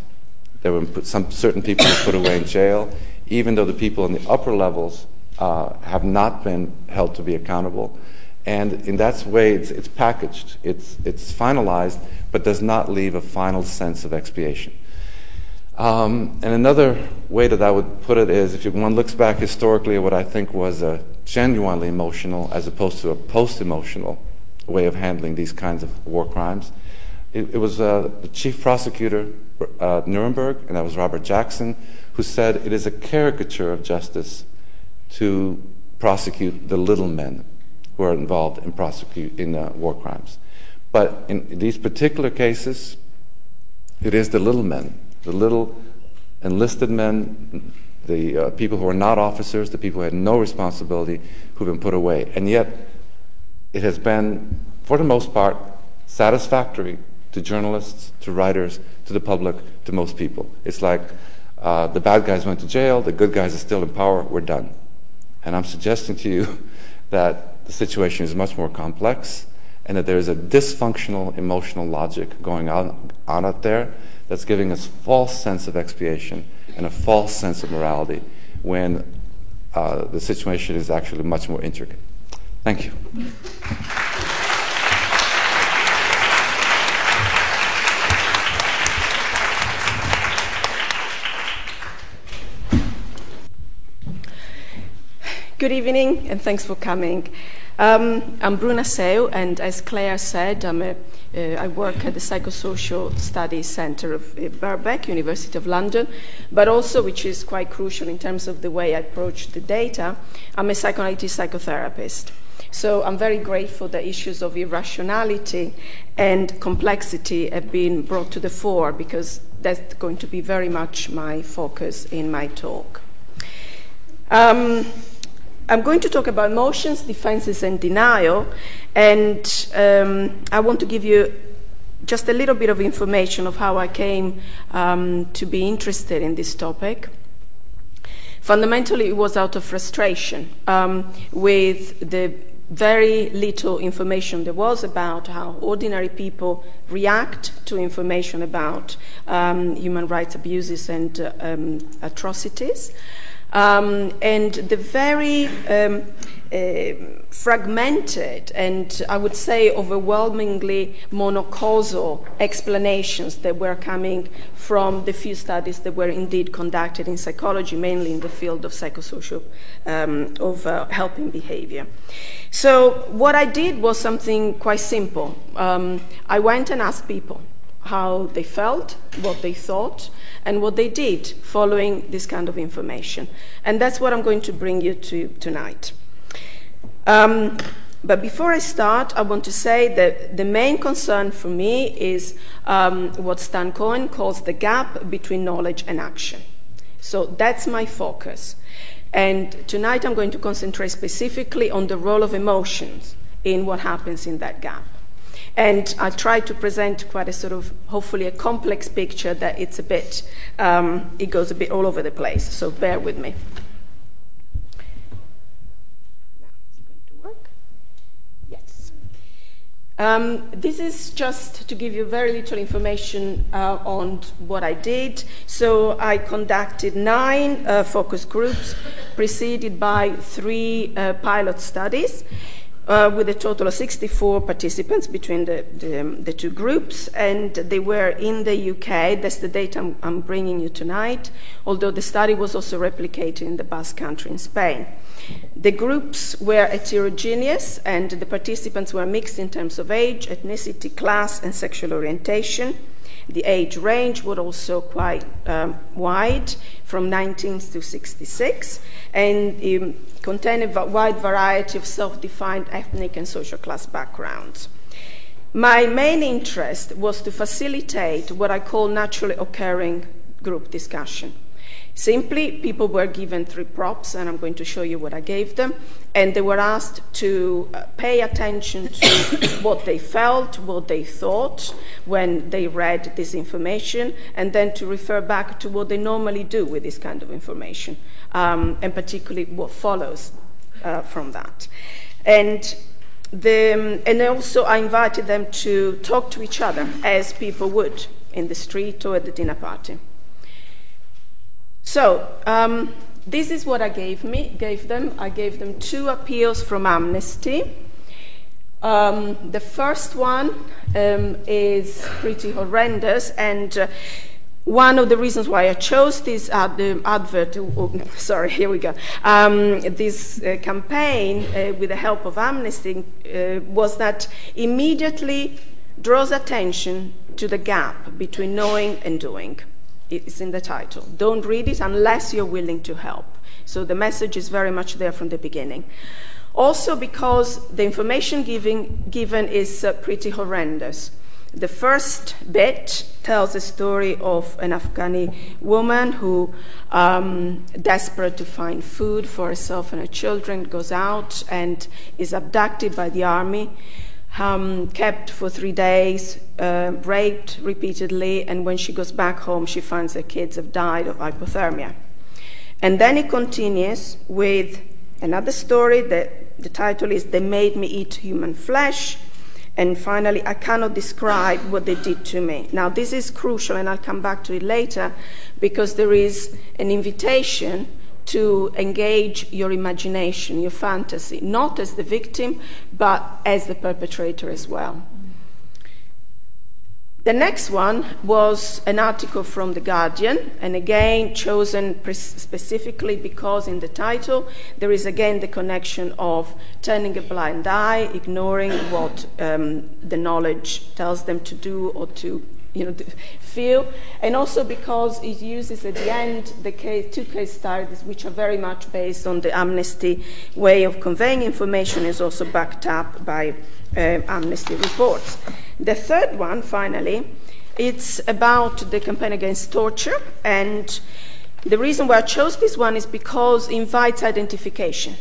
there were some certain people put away in jail, even though the people in the upper levels uh, have not been held to be accountable. And in that way, it's, packaged, it's, finalized, but does not leave a final sense of expiation. Um, and another way that I would put it is if one looks back historically at what I think was a genuinely emotional as opposed to a post emotional way of handling these kinds of war crimes, it, was uh, the chief prosecutor Nuremberg, and that was Robert Jackson, who said it is a caricature of justice to prosecute the little men who are involved in uh, war crimes. But in these particular cases, it is the little men, the little enlisted men, the uh, people who are not officers, the people who had no responsibility, who've been put away. And yet, it has been, for the most part, satisfactory to journalists, to writers, to the public, to most people. It's like uh, the bad guys went to jail, the good guys are still in power, we're done. And I'm suggesting to you that the situation is much more complex and that there is a dysfunctional emotional logic going on, on out there that's giving us false sense of expiation and a false sense of morality when uh, the situation is actually much more intricate. Thank you. Good evening, and thanks for coming. Um, I'm Bruna Seu, and as Claire said, a, uh, I work at the Psychosocial Studies Centre of uh, Birkbeck, University of London, but also, which is quite crucial in terms of the way I approach the data, I'm a psychoanalytic psychotherapist. So I'm very grateful that issues of irrationality and complexity have been brought to the fore because that's going to be very much my focus in my talk. Um, I'm going to talk about emotions, defenses, and denial, and um, I want to give you just a little bit of information of how I came um, to be interested in this topic. Fundamentally, it was out of frustration um, with the very little information there was about how ordinary people react to information about um, human rights abuses and uh, um, atrocities. Um, and the very um, uh, fragmented and I would say overwhelmingly monocausal explanations that were coming from the few studies that were indeed conducted in psychology, mainly in the field of psychosocial, um, of uh, helping behavior. So, what I did was something quite simple. Um, I went and asked people how they felt, what they thought, and what they did following this kind of information. And that's what I'm going to bring you to tonight. Um, but before I start, I want to say that the main concern for me is um, what Stan Cohen calls the gap between knowledge and action. So that's my focus. And tonight I'm going to concentrate specifically on the role of emotions in what happens in that gap. And I try to present quite a sort of, hopefully, a complex picture that it's a bit, um, it goes a bit all over the place. So bear with me. Um, this is just to give you very little information uh, on what I did. So I conducted nine uh, focus groups, preceded by three uh, pilot studies Uh, with a total of 64 participants between the, the, the, two groups, and they were in the UK. That's the data I'm, I'm, bringing you tonight, although the study was also replicated in the Basque Country in Spain. The groups were heterogeneous, and the participants were mixed in terms of age, ethnicity, class, and sexual orientation. The age range was also quite um, wide, from 19 to 66, and um, contained a wide variety of self defined ethnic and social class backgrounds. My main interest was to facilitate what I call naturally occurring group discussion. Simply, people were given three props, and I'm going to show you what I gave them, and they were asked to uh, pay attention to what they felt, what they thought when they read this information, and then to refer back to what they normally do with this kind of information, um, and particularly what follows uh, from that. And the, and also, I invited them to talk to each other as people would in the street or at the dinner party. So, um, this is what I gave me, gave them. I gave them two appeals from Amnesty. Um, the first one um, is pretty horrendous, and uh, one of the reasons why I chose this ad- advert, oh, sorry, here we go, um, this uh, campaign uh, with the help of Amnesty uh, was that immediately draws attention to the gap between knowing and doing. It's in the title. Don't read it unless you're willing to help. So the message is very much there from the beginning. Also, because the information giving, given is uh, pretty horrendous. The first bit tells the story of an Afghani woman who, um, desperate to find food for herself and her children, goes out and is abducted by the army um, kept for three days, uh, raped repeatedly, and when she goes back home, she finds her kids have died of hypothermia. And then it continues with another story that the title is They Made Me Eat Human Flesh. And finally, I cannot describe what they did to me. Now, this is crucial, and I'll come back to it later because there is an invitation to engage your imagination, your fantasy, not as the victim, but as the perpetrator as well. The next one was an article from The Guardian, and again chosen specifically because in the title there is again the connection of turning a blind eye, ignoring what um, the knowledge tells them to do or to you know, feel, and also because it uses at the end the case, two case studies which are very much based on the amnesty way of conveying information, is also backed up by uh, amnesty reports. The third one, finally, it's about the campaign against torture, and the reason why I chose this one is because it invites identification.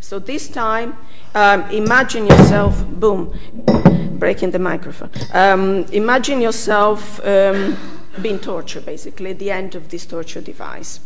So this time, um, imagine yourself, boom, breaking the microphone. Um, imagine yourself um, being tortured, basically, at the end of this torture device.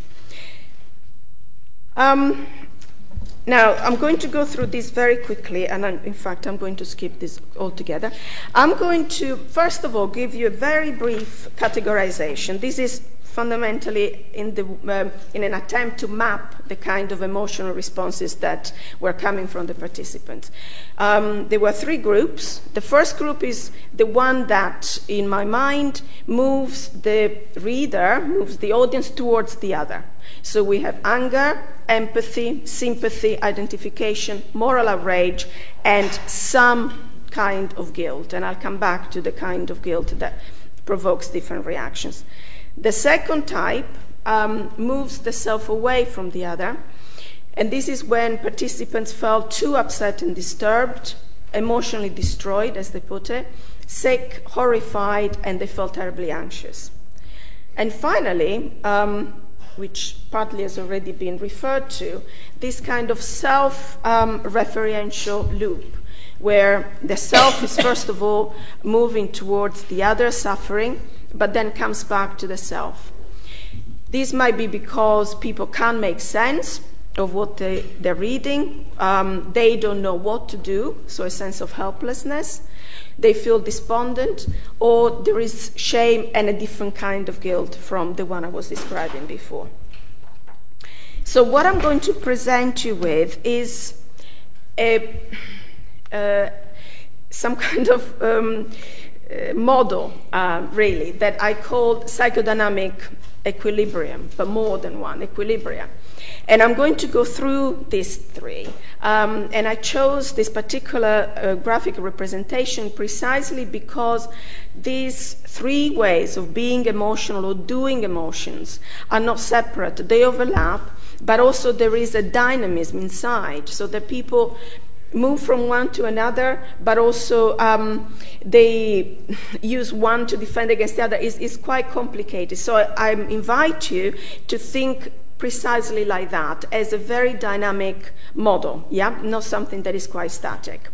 Now, I'm going to go through this very quickly, and I'm, in fact, I'm going to skip this altogether. I'm going to, first of all, give you a very brief categorization. This is fundamentally in, the, um, in an attempt to map the kind of emotional responses that were coming from the participants. Um, there were three groups. The first group is the one that, in my mind, moves the reader, moves the audience towards the other. So we have anger, empathy, sympathy, identification, moral outrage, and some kind of guilt. And I'll come back to the kind of guilt that provokes different reactions. The second type um, moves the self away from the other, and this is when participants felt too upset and disturbed, emotionally destroyed, as they put it, sick, horrified, and they felt terribly anxious. And finally, um, which partly has already been referred to, this kind of self um, referential loop, where the self is first of all moving towards the other suffering, but then comes back to the self. This might be because people can't make sense of what they, they're reading. Um, they don't know what to do, so a sense of helplessness. They feel despondent, or there is shame and a different kind of guilt from the one I was describing before. So, what I'm going to present you with is a, uh, some kind of um, model, uh, really, that I called psychodynamic equilibrium, but more than one equilibria. And I'm going to go through these three. Um, and I chose this particular uh, graphic representation precisely because these three ways of being emotional or doing emotions are not separate, they overlap, but also there is a dynamism inside, so that people move from one to another, but also um, they use one to defend against the other is, is quite complicated. So I, I invite you to think precisely like that as a very dynamic model, yeah, not something that is quite static.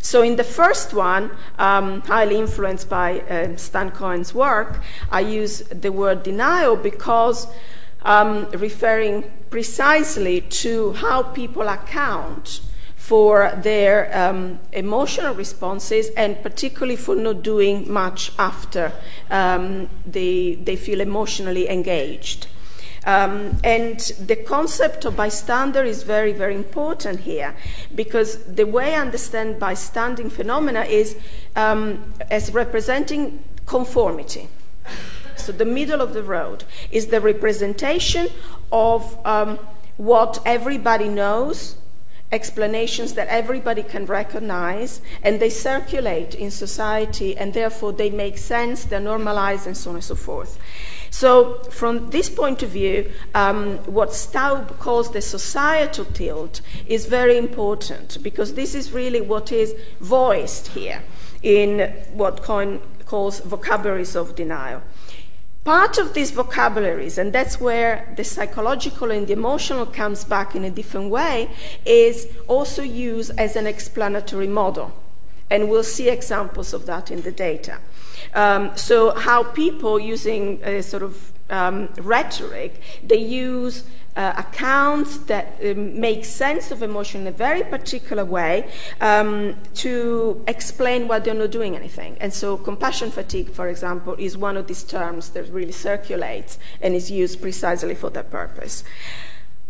So, in the first one, um, highly influenced by uh, Stan Cohen's work, I use the word denial because um, referring precisely to how people account for their um, emotional responses and particularly for not doing much after um, they, they feel emotionally engaged. Um, and the concept of bystander is very, very important here because the way I understand bystanding phenomena is um, as representing conformity. So the middle of the road is the representation of um, what everybody knows explanations that everybody can recognize and they circulate in society and therefore they make sense, they're normalized, and so on and so forth. So, from this point of view, um, what Staub calls the societal tilt is very important because this is really what is voiced here in what Cohen calls vocabularies of denial. Part of these vocabularies, and that's where the psychological and the emotional comes back in a different way, is also used as an explanatory model. And we'll see examples of that in the data. Um, so, how people using a sort of um, rhetoric, they use accounts that um, make sense of emotion in a very particular way um, to explain why they're not doing anything. And so, compassion fatigue, for example, is one of these terms that really circulates and is used precisely for that purpose.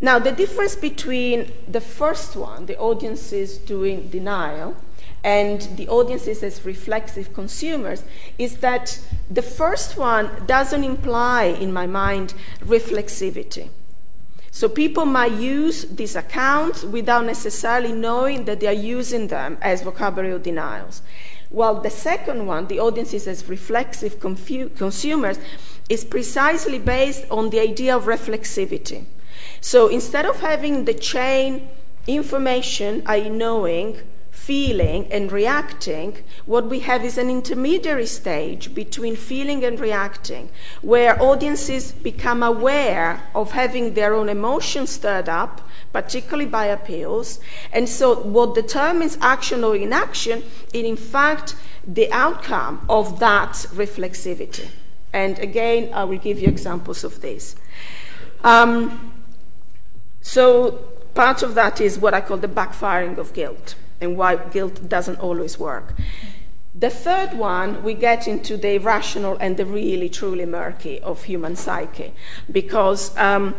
Now, the difference between the first one, the audiences doing denial, and the audiences as reflexive consumers is that the first one doesn't imply, in my mind, reflexivity. So people might use these accounts without necessarily knowing that they are using them as vocabulary denials. While the second one, the audiences as reflexive confu- consumers, is precisely based on the idea of reflexivity. So instead of having the chain information, i.e., knowing, feeling and reacting, what we have is an intermediary stage between feeling and reacting, where audiences become aware of having their own emotions stirred up, particularly by appeals. And so, what determines action or inaction is, in fact, the outcome of that reflexivity. And again, I will give you examples of this. Um, so, part of that is what I call the backfiring of guilt and why guilt doesn't always work. The third one, we get into the irrational and the really, truly murky of human psyche. Because, um,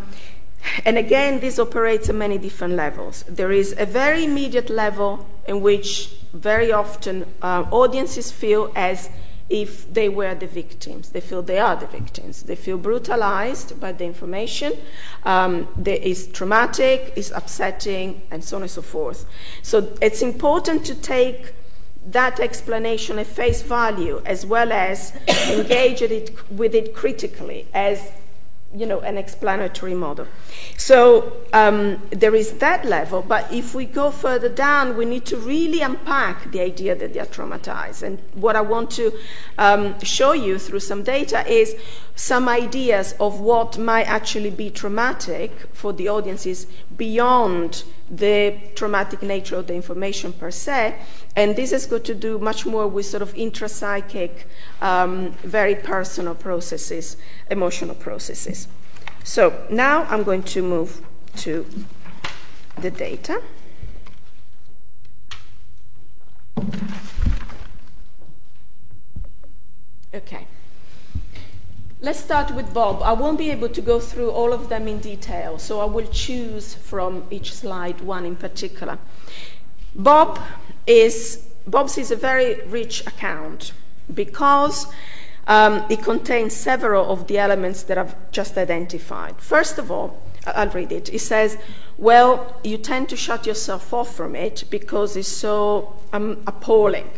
and again, this operates at many different levels. There is a very immediate level in which very often uh, audiences feel as if they were the victims. They feel they are the victims. They feel brutalized by the information. Um, it's traumatic, it's upsetting, and so on and so forth. So it's important to take that explanation at face value as well as engage it, with it critically as you know, an explanatory model. So um, there is that level, but if we go further down, we need to really unpack the idea that they are traumatized. And what I want to um, show you through some data is some ideas of what might actually be traumatic for the audiences beyond the traumatic nature of the information per se. And this has got to do much more with sort of intrapsychic, um, very personal processes, emotional processes. So now I'm going to move to the data. Okay. Let's start with Bob. I won't be able to go through all of them in detail, so I will choose from each slide one in particular. Bob is Bob's is a very rich account because um, it contains several of the elements that I've just identified. First of all, I'll read it. It says, Well, you tend to shut yourself off from it because it's so um, appalling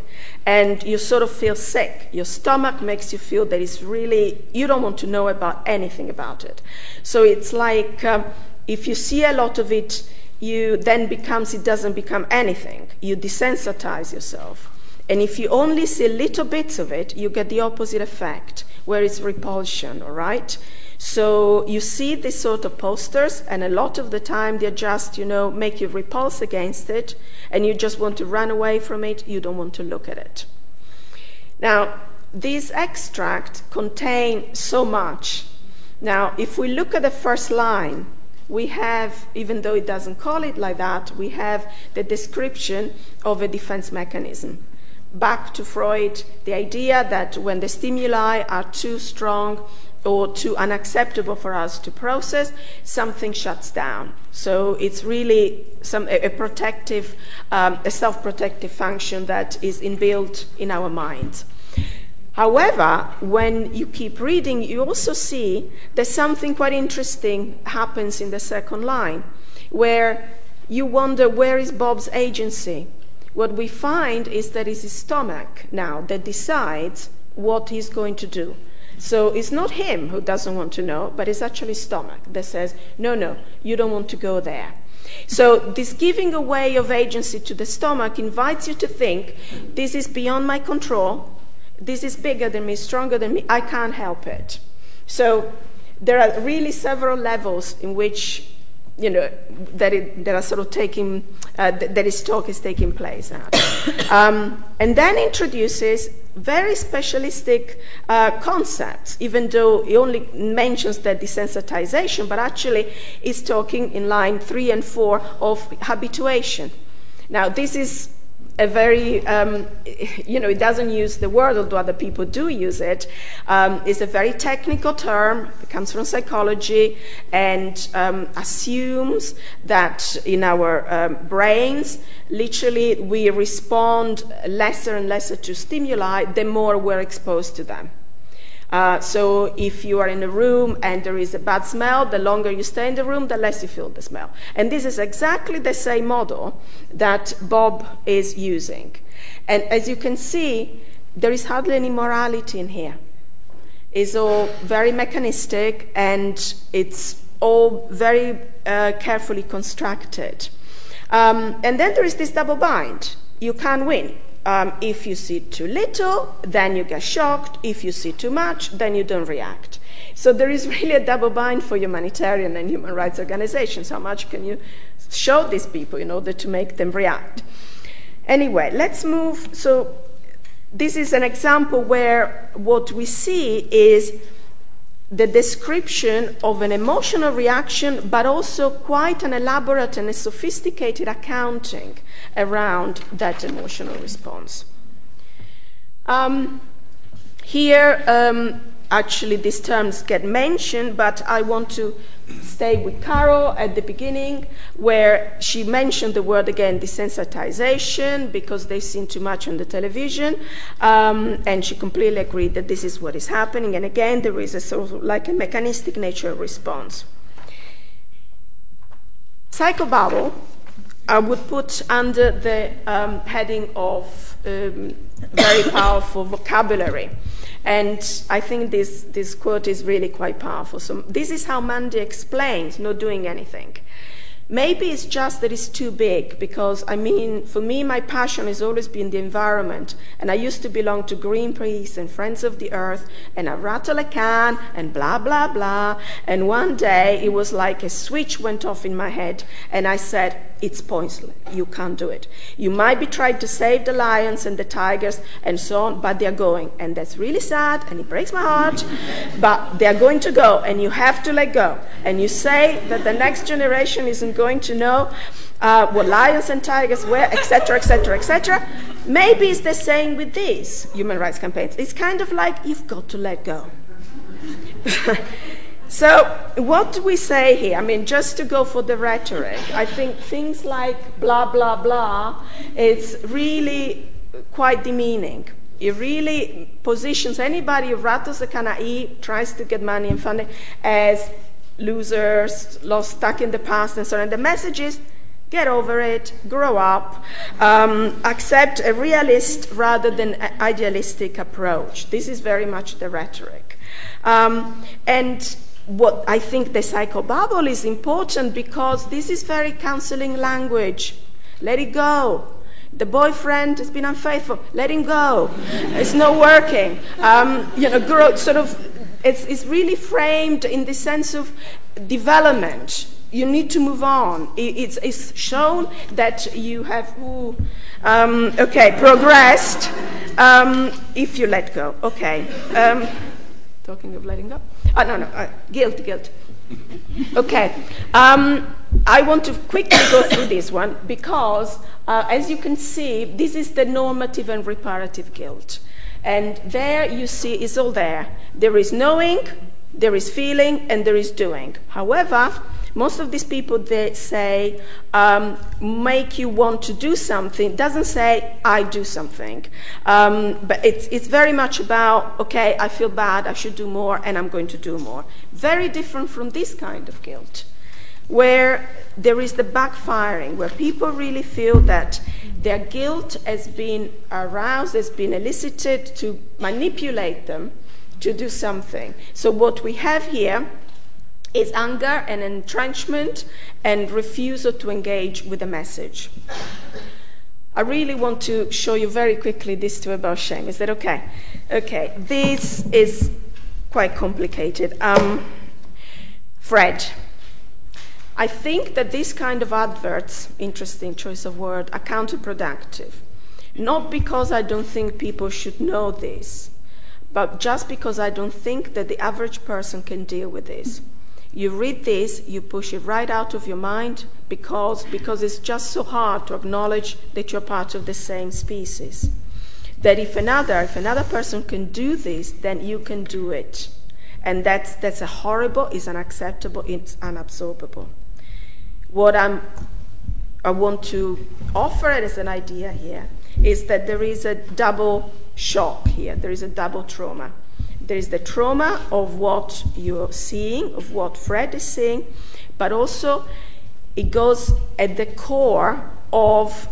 and you sort of feel sick. Your stomach makes you feel that it's really, you don't want to know about anything about it. So it's like um, if you see a lot of it, you then becomes, it doesn't become anything. You desensitize yourself. And if you only see little bits of it, you get the opposite effect, where it's repulsion, all right? So you see these sort of posters, and a lot of the time they just, you know, make you repulse against it, and you just want to run away from it. You don't want to look at it. Now, these extracts contain so much. Now, if we look at the first line, we have, even though it doesn't call it like that, we have the description of a defense mechanism. Back to Freud, the idea that when the stimuli are too strong, or too unacceptable for us to process, something shuts down. So it's really some, a, protective, um, a self-protective function that is inbuilt in our minds. However, when you keep reading, you also see that something quite interesting happens in the second line, where you wonder where is Bob's agency? What we find is that it's his stomach now that decides what he's going to do. So it's not him who doesn't want to know, but it's actually stomach that says, no, no, you don't want to go there. So this giving away of agency to the stomach invites you to think, this is beyond my control, this is bigger than me, stronger than me, I can't help it. So there are really several levels in which you know, that, it, that are sort of taking, uh, that his talk is taking place at. um, and then introduces very specialistic uh, concepts, even though he only mentions that desensitization, but actually is talking in line three and four of habituation. Now, this is a very, um, you know, it doesn't use the word, although other people do use it. Um, it's a very technical term, it comes from psychology, and um, assumes that in our um, brains, literally, we respond lesser and lesser to stimuli the more we're exposed to them. Uh, so if you are in a room and there is a bad smell, the longer you stay in the room, the less you feel the smell. And this is exactly the same model that Bob is using. And as you can see, there is hardly any morality in here. It's all very mechanistic and it's all very uh, carefully constructed. Um, and then there is this double bind. You can't win. Um, if you see too little, then you get shocked. If you see too much, then you don't react. So there is really a double bind for humanitarian and human rights organizations. How much can you show these people in order to make them react? Anyway, let's move. So this is an example where what we see is the description of an emotional reaction, but also quite an elaborate and a sophisticated accounting around that emotional response. Um, here, um, actually, these terms get mentioned, but I want to stay with Carol at the beginning, where she mentioned the word again desensitization because they seen too much on the television, um, and she completely agreed that this is what is happening. And again, there is a sort of like a mechanistic nature response. Psychobabble, I would put under the um, heading of um, very powerful vocabulary. And I think this, this quote is really quite powerful. So, this is how Mandy explains not doing anything. Maybe it's just that it's too big because, I mean, for me, my passion has always been the environment. And I used to belong to Greenpeace and Friends of the Earth, and I rattle a can and blah, blah, blah. And one day it was like a switch went off in my head, and I said, It's pointless. You can't do it. You might be trying to save the lions and the tigers and so on, but they're going. And that's really sad, and it breaks my heart. but they're going to go, and you have to let go. And you say that the next generation isn't going to know uh, what lions and tigers were, etc., etc., etc. Maybe it's the same with these human rights campaigns. It's kind of like you've got to let go. so, what do we say here? I mean, just to go for the rhetoric, I think things like blah, blah, blah, it's really quite demeaning. It really positions anybody who rattles the canae, tries to get money and funding, as losers, lost, stuck in the past, and so on. The message is get over it, grow up, um, accept a realist rather than an idealistic approach. This is very much the rhetoric. Um, and what I think the psychobabble is important because this is very counseling language. Let it go. The boyfriend has been unfaithful. Let him go. It's not working. Um, you know, grow, sort of it's, it's really framed in the sense of development. You need to move on. It's, it's shown that you have, ooh, um, okay, progressed um, if you let go. Okay. Talking of letting go. Oh, no, no, uh, guilt, guilt. Okay. Um, I want to quickly go through this one because, uh, as you can see, this is the normative and reparative guilt. And there you see it's all there. There is knowing, there is feeling, and there is doing. However, most of these people they say um, make you want to do something. Doesn't say i do something. Um, but it's, it's very much about okay i feel bad i should do more and i'm going to do more. Very different from this kind of guilt where there is the backfiring, where people really feel that their guilt has been aroused, has been elicited to manipulate them to do something. So, what we have here is anger and entrenchment and refusal to engage with the message. I really want to show you very quickly this too about shame. Is that okay? Okay, this is quite complicated. Um, Fred. I think that this kind of adverts, interesting choice of word, are counterproductive. Not because I don't think people should know this, but just because I don't think that the average person can deal with this. You read this, you push it right out of your mind because, because it's just so hard to acknowledge that you're part of the same species. That if another, if another person can do this, then you can do it. And that's, that's a horrible, it's unacceptable, it's unabsorbable what I'm, I want to offer as an idea here is that there is a double shock here, there is a double trauma. There is the trauma of what you're seeing, of what Fred is seeing, but also it goes at the core of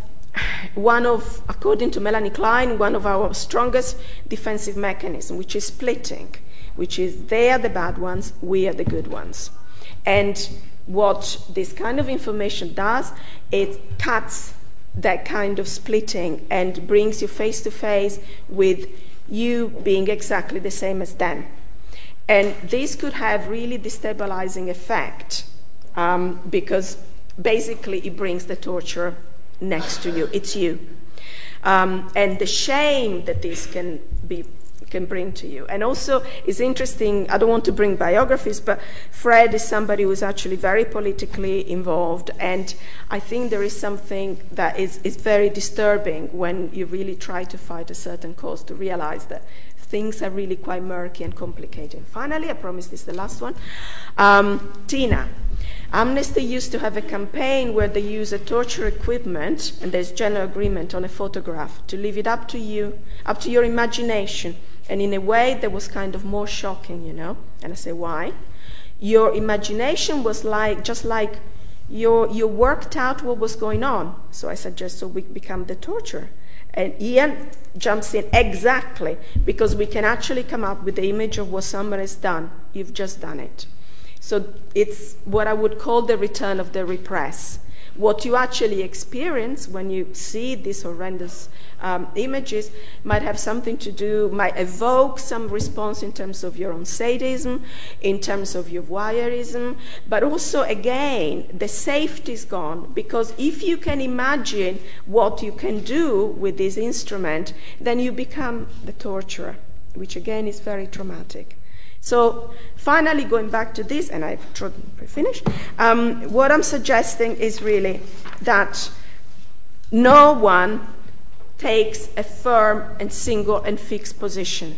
one of, according to Melanie Klein, one of our strongest defensive mechanisms, which is splitting, which is they are the bad ones, we are the good ones. And what this kind of information does, it cuts that kind of splitting and brings you face to face with you being exactly the same as them. And this could have really destabilizing effect um, because basically it brings the torture next to you. It's you. Um, and the shame that this can be can bring to you. And also, it's interesting, I don't want to bring biographies, but Fred is somebody who is actually very politically involved. And I think there is something that is, is very disturbing when you really try to fight a certain cause to realize that things are really quite murky and complicated. Finally, I promise this is the last one. Um, Tina. Amnesty used to have a campaign where they use a torture equipment, and there's general agreement on a photograph, to leave it up to you, up to your imagination and in a way that was kind of more shocking, you know. And I say, why? Your imagination was like, just like your, you worked out what was going on. So I suggest so we become the torture. And Ian jumps in exactly because we can actually come up with the image of what someone has done. You've just done it. So it's what I would call the return of the repress. What you actually experience when you see these horrendous um, images might have something to do, might evoke some response in terms of your own sadism, in terms of your voyeurism, but also, again, the safety is gone because if you can imagine what you can do with this instrument, then you become the torturer, which again is very traumatic. So, finally, going back to this, and I've finished, um, what I'm suggesting is really that no one takes a firm and single and fixed position.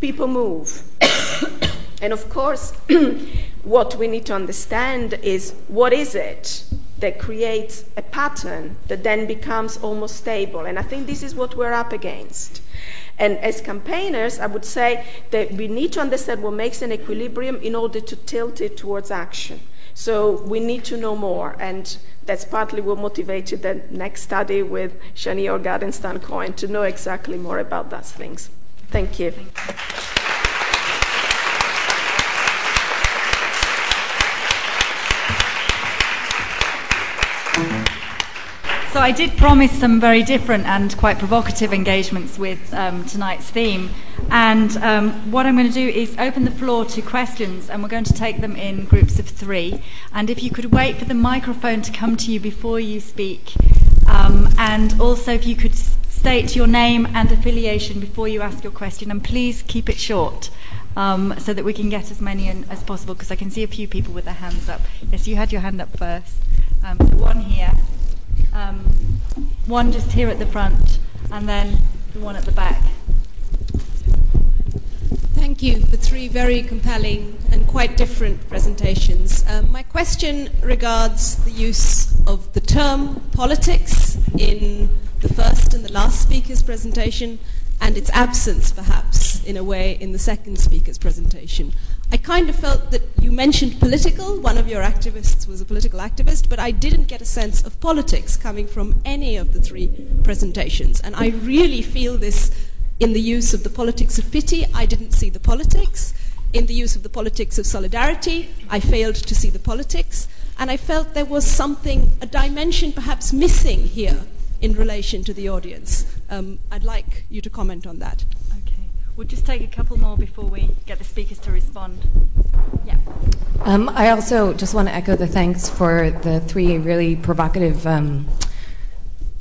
People move. and of course, what we need to understand is what is it that creates a pattern that then becomes almost stable. And I think this is what we're up against. And as campaigners, I would say that we need to understand what makes an equilibrium in order to tilt it towards action. So we need to know more. And that's partly what motivated the next study with Shani Orgad and Stan Cohen to know exactly more about those things. Thank you. So I did promise some very different and quite provocative engagements with um, tonight's theme. And um, what I'm going to do is open the floor to questions, and we're going to take them in groups of three. And if you could wait for the microphone to come to you before you speak, um, and also if you could state your name and affiliation before you ask your question, and please keep it short. Um, so that we can get as many in as possible, because I can see a few people with their hands up. Yes, you had your hand up first. Um, so one here. Um, one just here at the front, and then the one at the back. Thank you for three very compelling and quite different presentations. Um, my question regards the use of the term politics in the first and the last speaker's presentation, and its absence, perhaps, in a way, in the second speaker's presentation. I kind of felt that you mentioned political, one of your activists was a political activist, but I didn't get a sense of politics coming from any of the three presentations. And I really feel this in the use of the politics of pity, I didn't see the politics. In the use of the politics of solidarity, I failed to see the politics. And I felt there was something, a dimension perhaps missing here in relation to the audience. Um, I'd like you to comment on that. We'll just take a couple more before we get the speakers to respond. Yeah. Um, I also just want to echo the thanks for the three really provocative um,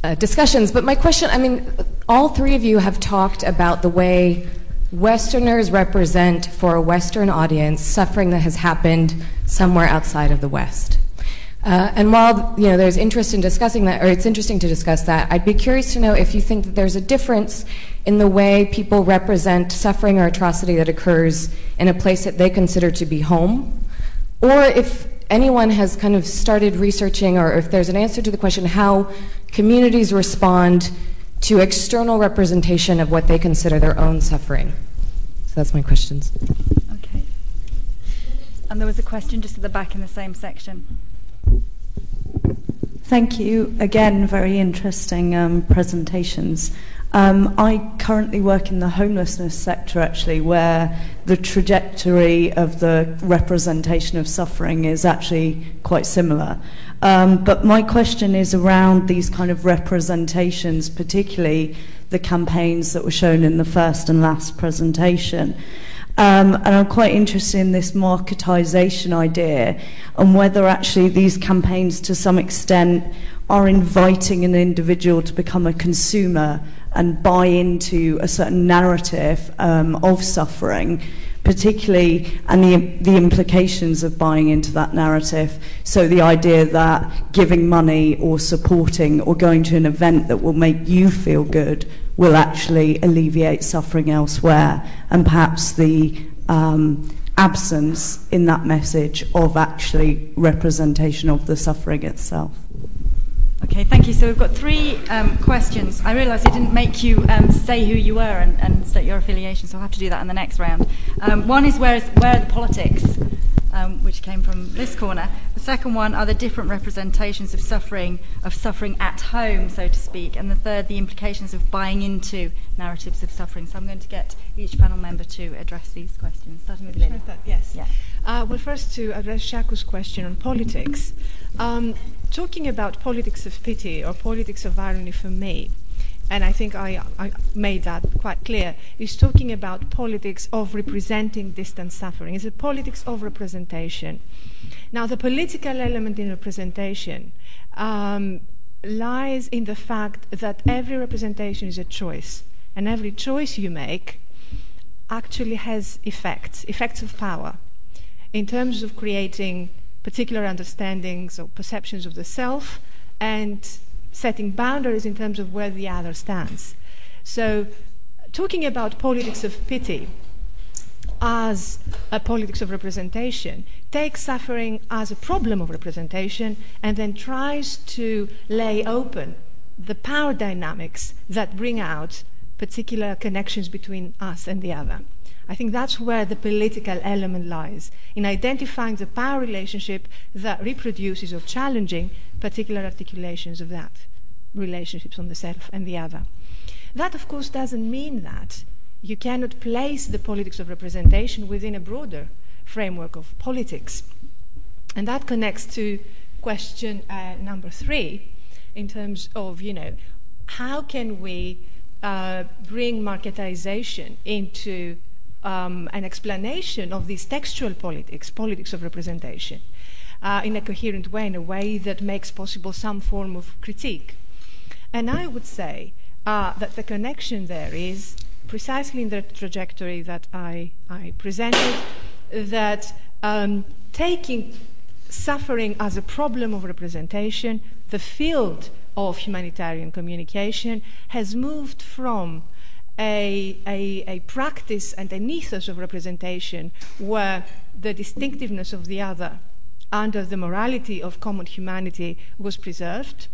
uh, discussions. But my question I mean, all three of you have talked about the way Westerners represent for a Western audience suffering that has happened somewhere outside of the West. Uh, and while you know there's interest in discussing that, or it's interesting to discuss that, I'd be curious to know if you think that there's a difference in the way people represent suffering or atrocity that occurs in a place that they consider to be home, or if anyone has kind of started researching, or if there's an answer to the question how communities respond to external representation of what they consider their own suffering. So that's my questions. Okay. And there was a question just at the back in the same section. Thank you. Again, very interesting um, presentations. Um, I currently work in the homelessness sector, actually, where the trajectory of the representation of suffering is actually quite similar. Um, but my question is around these kind of representations, particularly the campaigns that were shown in the first and last presentation. Um, and I'm quite interested in this marketization idea and whether actually these campaigns, to some extent, are inviting an individual to become a consumer and buy into a certain narrative um, of suffering, particularly, and the, the implications of buying into that narrative. So, the idea that giving money or supporting or going to an event that will make you feel good will actually alleviate suffering elsewhere, and perhaps the um, absence in that message of actually representation of the suffering itself. Okay, thank you. So we've got three um, questions. I realise I didn't make you um, say who you were and, and, state your affiliation, so I'll have to do that in the next round. Um, one is where, is where are the politics? um, which came from this corner. The second one are the different representations of suffering, of suffering at home, so to speak. And the third, the implications of buying into narratives of suffering. So I'm going to get each panel member to address these questions, starting with Lilie. Yes. Yeah. Uh, well, first to address Shaku's question on politics. Talking about politics of pity or politics of irony for me, and I think I, I, made that quite clear, is talking about politics of representing distant suffering. It's a politics of representation. Now, the political element in representation um, lies in the fact that every representation is a choice, and every choice you make actually has effects, effects of power, in terms of creating particular understandings or perceptions of the self and setting boundaries in terms of where the other stands. So, talking about politics of pity as a politics of representation takes suffering as a problem of representation and then tries to lay open the power dynamics that bring out particular connections between us and the other. I think that's where the political element lies, in identifying the power relationship that reproduces or challenging particular articulations of that relationships on the self and the other. That, of course, doesn't mean that you cannot place the politics of representation within a broader framework of politics. And that connects to question uh, number three in terms of, you know, how can we uh, bring marketization into um, an explanation of these textual politics, politics of representation, uh, in a coherent way, in a way that makes possible some form of critique. And I would say uh, that the connection there is precisely in the trajectory that I, I presented, that um, taking suffering as a problem of representation, the field of humanitarian communication has moved from a, a, a, practice and an ethos of representation where the distinctiveness of the other under the morality of common humanity was preserved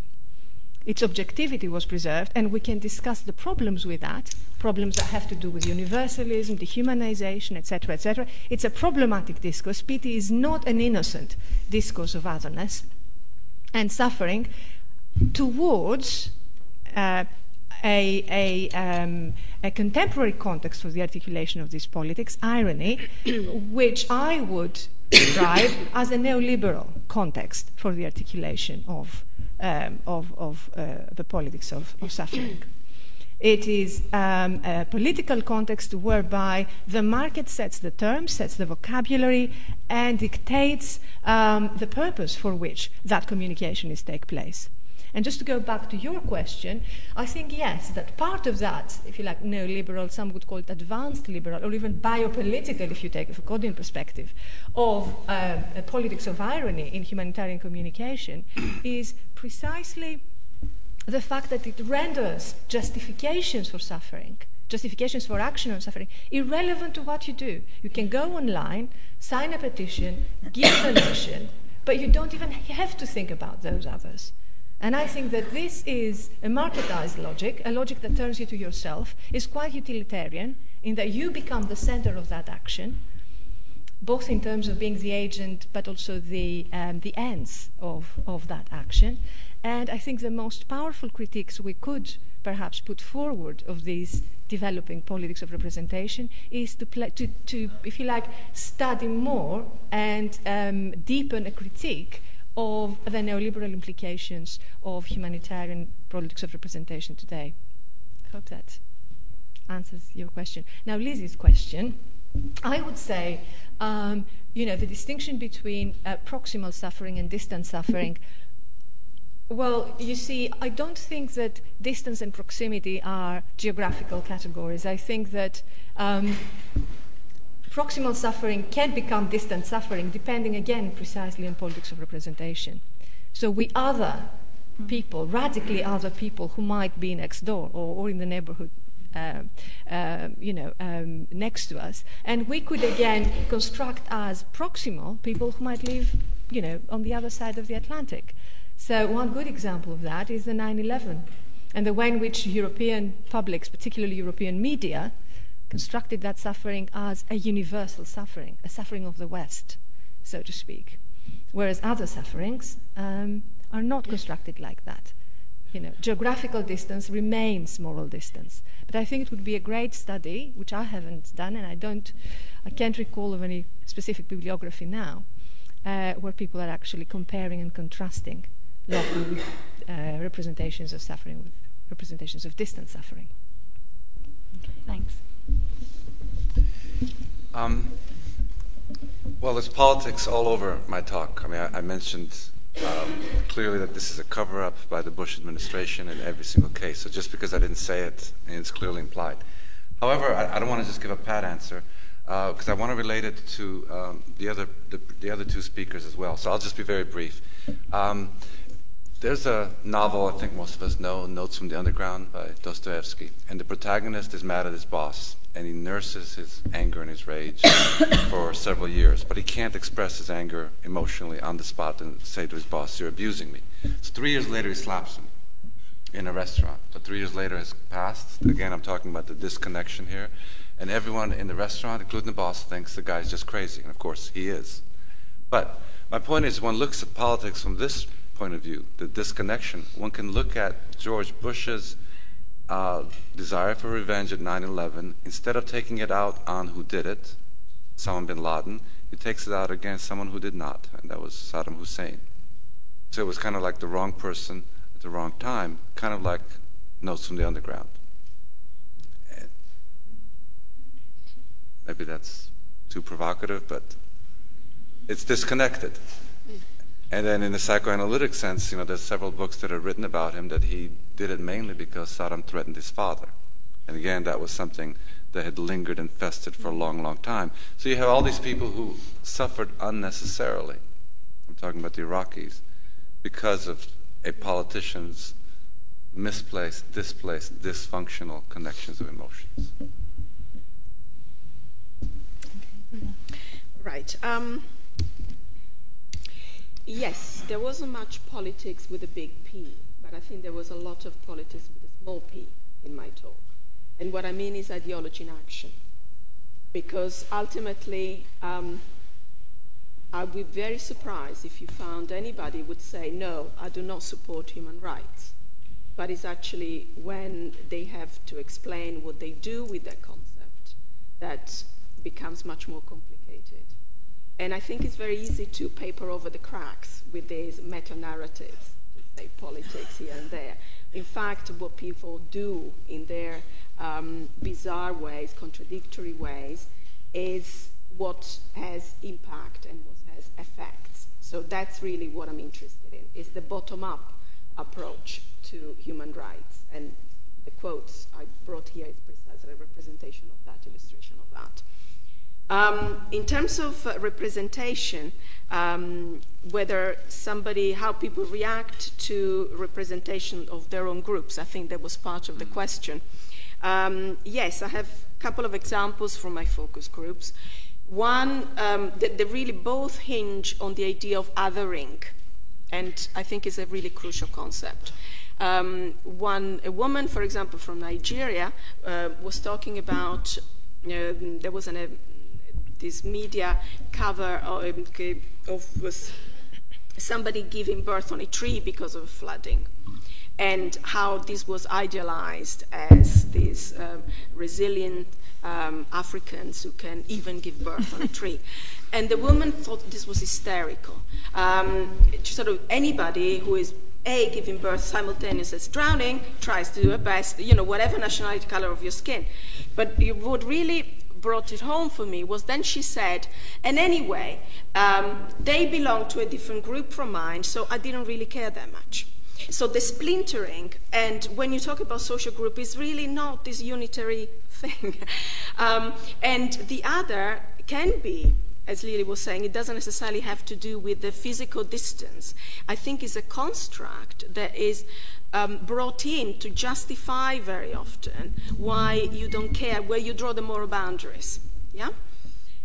its objectivity was preserved, and we can discuss the problems with that, problems that have to do with universalism, dehumanization, etc., etc. It's a problematic discourse. Pity is not an innocent discourse of otherness and suffering towards uh, a, a, um, a, contemporary context for the articulation of this politics, irony, which I would describe as a neoliberal context for the articulation of um, of, of uh, the politics of, of suffering. It is um, a political context whereby the market sets the terms, sets the vocabulary, and dictates um, the purpose for which that communication is take place. And just to go back to your question, I think yes, that part of that, if you like, neoliberal, some would call it advanced liberal, or even biopolitical, if you take a Foucauldian perspective, of uh, a politics of irony in humanitarian communication, is precisely the fact that it renders justifications for suffering justifications for action on suffering irrelevant to what you do. You can go online, sign a petition, give a donation, but you don't even have to think about those others. And I think that this is a marketized logic, a logic that turns you to yourself, is quite utilitarian in that you become the center of that action, both in terms of being the agent but also the, um, the ends of, of that action. And I think the most powerful critiques we could perhaps put forward of these developing politics of representation is to, to, to if you like, study more and um, deepen a critique of the neoliberal implications of humanitarian politics of representation today. I hope that answers your question. Now, Lizzie's question, I would say, um, you know, the distinction between uh, proximal suffering and distant suffering. Well, you see, I don't think that distance and proximity are geographical categories. I think that um, proximal suffering can become distant suffering, depending again precisely on politics of representation. So we other people, radically other people who might be next door or, or in the neighborhood. Uh, uh, you know, um, next to us, and we could again construct as proximal people who might live, you know, on the other side of the Atlantic. So one good example of that is the 9/11, and the way in which European publics, particularly European media, constructed that suffering as a universal suffering, a suffering of the West. so to speak. Whereas other sufferings um, are not constructed like that. You know, geographical distance remains moral distance. But I think it would be a great study, which I haven't done, and I don't, I can't recall of any specific bibliography now, uh, where people are actually comparing and contrasting local uh, representations of suffering with representations of distant suffering. Thanks. Um, well, there's politics all over my talk. I mean, I, I mentioned um, clearly that this is a cover up by the Bush administration in every single case. So just because I didn't say it, it's clearly implied. However, I, I don't want to just give a pat answer because uh, I want to relate it to um, the, other, the, the, other two speakers as well. So I'll just be very brief. Um, there's a novel I think most of us know, Notes from the Underground by Dostoevsky, and the protagonist is mad at his boss, and he nurses his anger and his rage for several years, but he can't express his anger emotionally on the spot and say to his boss, "You're abusing me." So three years later, he slaps him in a restaurant. But three years later has passed. Again, I'm talking about the disconnection here, and everyone in the restaurant, including the boss, thinks the guy's just crazy, and of course he is. But my point is, one looks at politics from this point of view, the disconnection, one can look at George Bush's Uh, desire for revenge at 9 11. Instead of taking it out on who did it, Osama bin Laden, he takes it out against someone who did not, and that was Saddam Hussein. So it was kind of like the wrong person at the wrong time, kind of like Notes from the Underground. Maybe that's too provocative, but it's disconnected. And then in the psychoanalytic sense, you know, there's several books that are written about him that he did it mainly because Saddam threatened his father. And again, that was something that had lingered and festered for a long, long time. So you have all these people who suffered unnecessarily. I'm talking about the Iraqis because of a politician's misplaced, displaced, dysfunctional connections of emotions. Right. Um, Yes, there wasn't much politics with a big P, but I think there was a lot of politics with a small p in my talk. And what I mean is ideology in action. Because ultimately, um, I'd be very surprised if you found anybody would say, no, I do not support human rights. But it's actually when they have to explain what they do with that concept that becomes much more complicated. And I think it's very easy to paper over the cracks with these meta narratives, say politics here and there. In fact, what people do in their um, bizarre ways, contradictory ways, is what has impact and what has effects. So that's really what I'm interested in, is the bottom-up approach to human rights. And the quotes I brought here is precisely a representation of that, illustration of that. Um, in terms of uh, representation, um, whether somebody, how people react to representation of their own groups, I think that was part of the question. Um, yes, I have a couple of examples from my focus groups. One, um, they, they really both hinge on the idea of othering, and I think is a really crucial concept. Um, one, a woman, for example, from Nigeria, uh, was talking about uh, there was an, this media cover of, of was somebody giving birth on a tree because of flooding and how this was idealized as these um, resilient um, Africans who can even give birth on a tree. And the woman thought this was hysterical. Um, sort of anybody who is a giving birth simultaneously as drowning tries to do her best, you know, whatever nationality, color of your skin. But would really brought it home for me was then she said, and anyway, um, they belong to a different group from mine, so I didn't really care that much. So the splintering, and when you talk about social group, is really not this unitary thing. um, and the other can be as Lilie was saying, it doesn't necessarily have to do with the physical distance. I think it's a construct that is um, brought in to justify very often why you don't care, where you draw the moral boundaries. Yeah?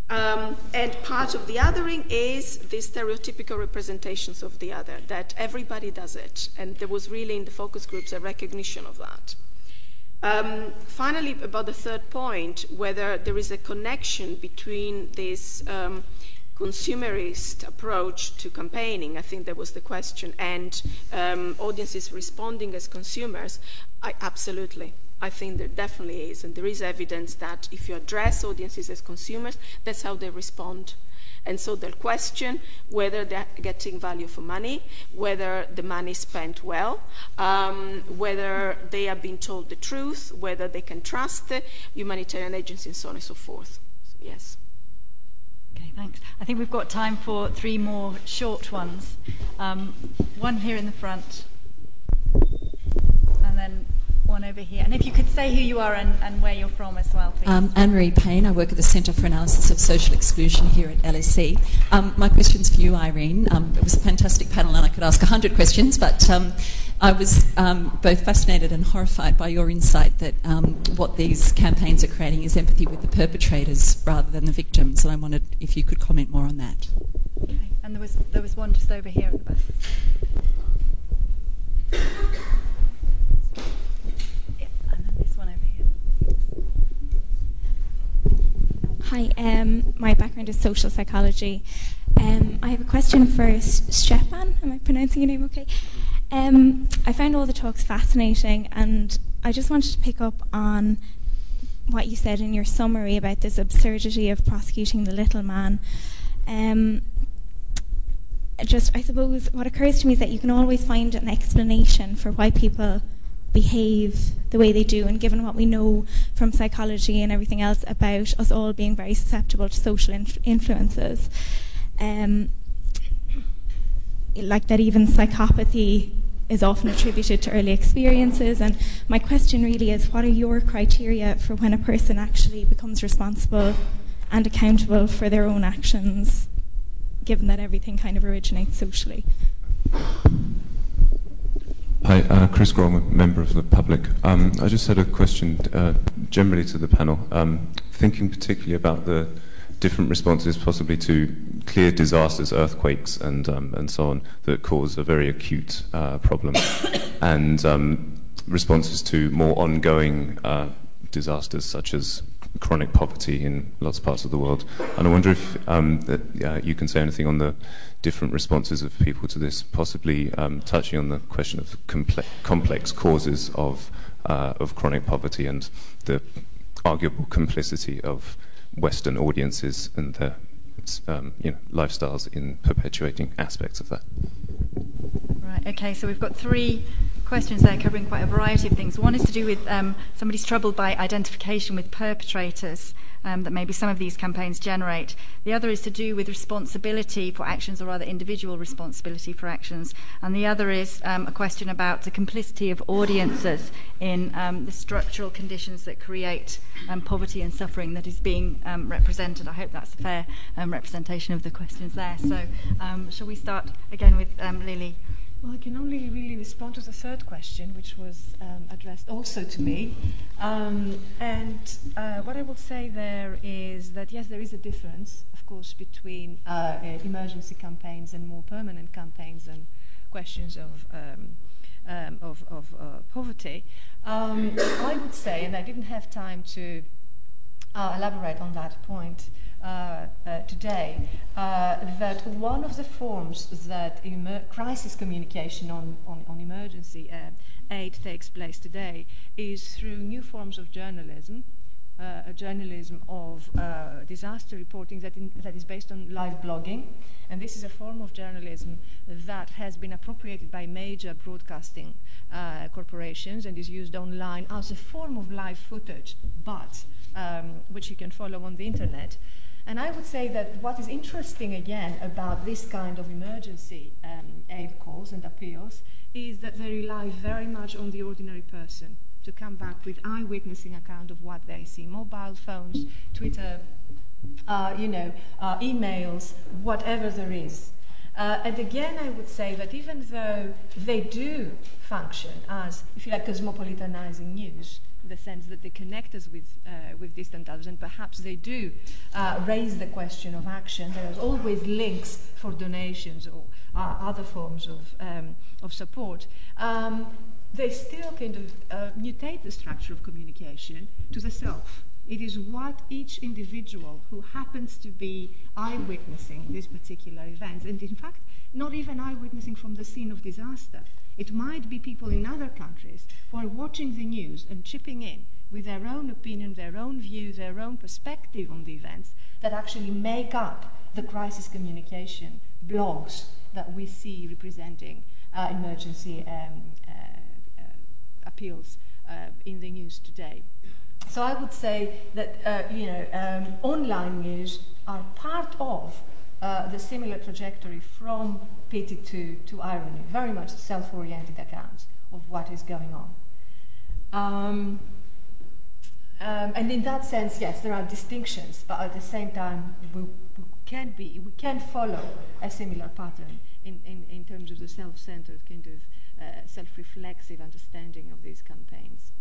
Um, and part of the othering is the stereotypical representations of the other, that everybody does it. And there was really in the focus groups a recognition of that. Um, finally, about the third point, whether there is a connection between this um, consumerist approach to campaigning. I think that was the question. And um, audiences responding as consumers, I, absolutely. I think there definitely is. And there is evidence that if you address audiences as consumers, that's how they respond. And so they'll question whether they're getting value for money, whether the money is spent well, um, whether they have been told the truth, whether they can trust the humanitarian agencies, and so on and so forth. So, yes. Okay, thanks. I think we've got time for three more short ones. Um, one here in the front, and then one over here. And if you could say who you are and, and where you're from as well, please. Um, Anne-Marie Payne. I work at the Centre for Analysis of Social Exclusion here at LSE. Um, my question's for you, Irene. Um, it was a fantastic panel and I could ask 100 questions, but um, I was um, both fascinated and horrified by your insight that um, what these campaigns are creating is empathy with the perpetrators rather than the victims. And I wondered if you could comment more on that. Okay. And there was, there was one just over here at the back. Hi, um, my background is social psychology. Um, I have a question for Stjepan. Am I pronouncing your name okay? Um, I found all the talks fascinating, and I just wanted to pick up on what you said in your summary about this absurdity of prosecuting the little man. Um, just, I suppose, what occurs to me is that you can always find an explanation for why people behave the way they do, and given what we know from psychology and everything else about us all being very susceptible to social inf- influences, um, like that even psychopathy is often attributed to early experiences. And my question really is what are your criteria for when a person actually becomes responsible and accountable for their own actions, given that everything kind of originates socially? Hi, uh, Chris Grohl, member of the public. Um, I just had a question uh, generally to the panel, um, thinking particularly about the different responses possibly to clear disasters, earthquakes, and, um, and so on, that cause a very acute uh, problem, and um, responses to more ongoing uh, disasters such as chronic poverty in lots of parts of the world. And I wonder if um, that, uh, you can say anything on the different responses of people to this, possibly um, touching on the question of comple- complex causes of, uh, of chronic poverty and the arguable complicity of Western audiences and their um, you know, lifestyles in perpetuating aspects of that. Right, okay, so we've got three questions there covering quite a variety of things. One is to do with um, somebody's troubled by identification with perpetrators um, that maybe some of these campaigns generate. The other is to do with responsibility for actions, or rather individual responsibility for actions. And the other is um, a question about the complicity of audiences in um, the structural conditions that create um, poverty and suffering that is being um, represented. I hope that's a fair representation of the questions there. So, shall we start again with Lilie? Well, I can only really respond to the third question, which was um, addressed also to me. Um, and uh, what I will say there is that, yes, there is a difference, of course, between uh, uh emergency campaigns and more permanent campaigns and questions of, um, um of, of uh, poverty. Um, I would say, and I didn't have time to uh, elaborate on that point, today uh, that one of the forms that emer- crisis communication on, on, on emergency aid takes place today is through new forms of journalism. Uh, a journalism of uh, disaster reporting that, in, that is based on live blogging. And this is a form of journalism that has been appropriated by major broadcasting uh, corporations and is used online as a form of live footage, but um, which you can follow on the internet. And I would say that what is interesting again about this kind of emergency um, aid calls and appeals is that they rely very much on the ordinary person to come back with eyewitnessing account of what they see. Mobile phones, Twitter, uh, you know, uh, emails, whatever there is. Uh, and again, I would say that even though they do function as, if you like, cosmopolitanizing news, the sense that they connect us with, uh, with distant others, and perhaps they do uh, raise the question of action. There's always links for donations or uh, other forms of, um, of support. Um, they still kind of uh, mutate the structure of communication to the self. It is what each individual who happens to be eyewitnessing these particular events, and in fact, not even eyewitnessing from the scene of disaster. It might be people in other countries who are watching the news and chipping in with their own opinion, their own view, their own perspective on the events that actually make up the crisis communication blogs that we see representing uh, emergency um, uh, uh, appeals uh, in the news today. So I would say that uh, you know um, online news are part of uh, the similar trajectory from pity to, to irony, very much self-oriented accounts of what is going on. Um, um, and in that sense, yes, there are distinctions, but at the same time, we, we can be, we can follow a similar pattern in, in, in terms of the self-centered kind of uh, self-reflexive understanding of these campaigns.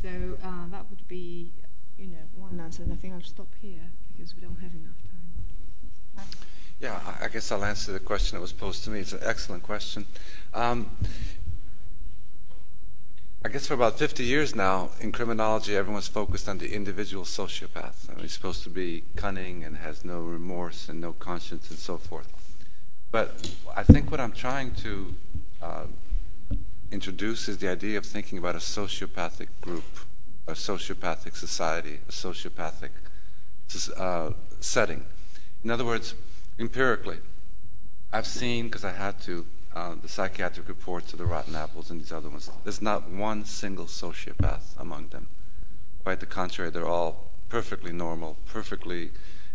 So uh, that would be, you know, one answer. And I think I'll stop here because we don't have enough. Yeah, I guess I'll answer the question that was posed to me. It's an excellent question. Um, I guess for about 50 years now, in criminology, everyone's focused on the individual sociopath. I mean, he's supposed to be cunning and has no remorse and no conscience and so forth. But I think what I'm trying to uh, introduce is the idea of thinking about a sociopathic group, a sociopathic society, a sociopathic uh, setting. In other words, empirically, I've seen, because I had to, uh, the psychiatric reports of the rotten apples and these other ones. There's not one single sociopath among them. Quite the contrary, they're all perfectly normal, perfectly.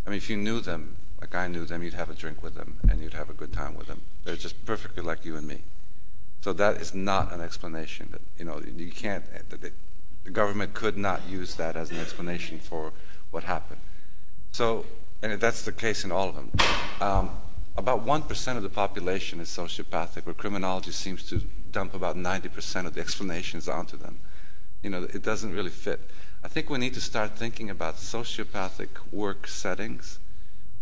I mean, if you knew them, like I knew them, you'd have a drink with them and you'd have a good time with them. They're just perfectly like you and me. So that is not an explanation. That you know you can't. The, the government could not use that as an explanation for what happened. So, and that's the case in all of them. Um, about one percent of the population is sociopathic, where criminology seems to dump about ninety percent of the explanations onto them. You know, it doesn't really fit. I think we need to start thinking about sociopathic work settings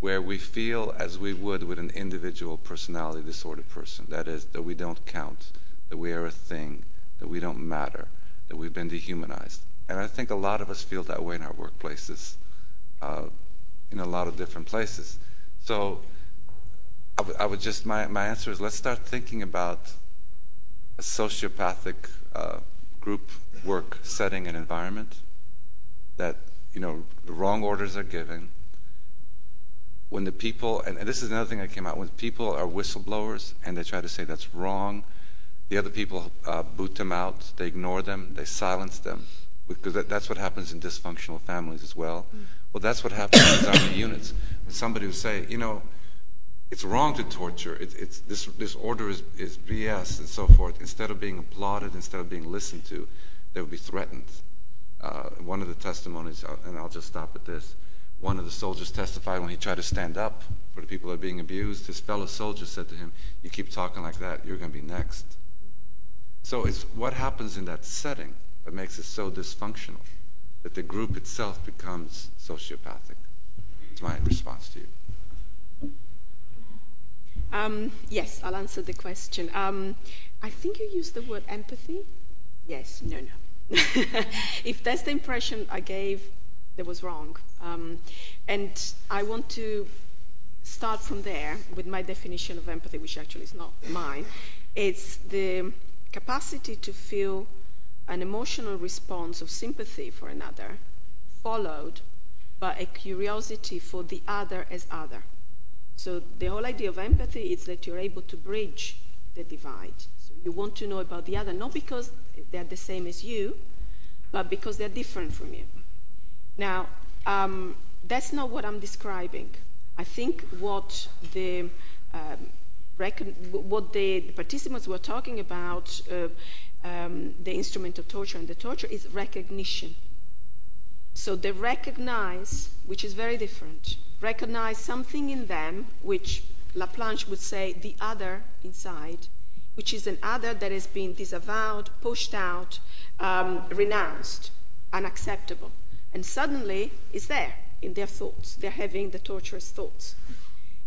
where we feel as we would with an individual personality disorder person. That is, that we don't count, that we are a thing, that we don't matter, that we've been dehumanized. And I think a lot of us feel that way in our workplaces, uh, in a lot of different places. So I, w- I would just, my, my answer is let's start thinking about a sociopathic uh, group work setting and environment that, you know, the wrong orders are given when the people, and, and, this is another thing that came out, when people are whistleblowers and they try to say that's wrong, the other people uh, boot them out, they ignore them, they silence them, because that, that's what happens in dysfunctional families as well. Mm. Well, that's what happens in army units. Somebody would say, you know, it's wrong to torture, it, it's, this, this order is, is BS and so forth, instead of being applauded, instead of being listened to, they would be threatened. Uh, one of the testimonies, uh, and I'll just stop at this, one of the soldiers testified when he tried to stand up for the people that are being abused. His fellow soldiers said to him, You keep talking like that, you're going to be next. So it's what happens in that setting that makes it so dysfunctional that the group itself becomes sociopathic. It's my response to you. Um, yes, I'll answer the question. Um, I think you used the word empathy. Yes, no, no. if that's the impression I gave, that was wrong. Um, and I want to start from there with my definition of empathy, which actually is not mine. It's the capacity to feel an emotional response of sympathy for another, followed by a curiosity for the other as other. So the whole idea of empathy is that you're able to bridge the divide. So you want to know about the other, not because they're the same as you, but because they're different from you. Now, um, that's not what I'm describing. I think what the um, what the, participants were talking about, uh, um, the instrument of torture and the torture, is recognition. So they recognize, which is very different, recognize something in them, which Laplanche would say the other inside, which is an other that has been disavowed, pushed out, um, renounced, unacceptable and suddenly it's there in their thoughts. They're having the torturous thoughts.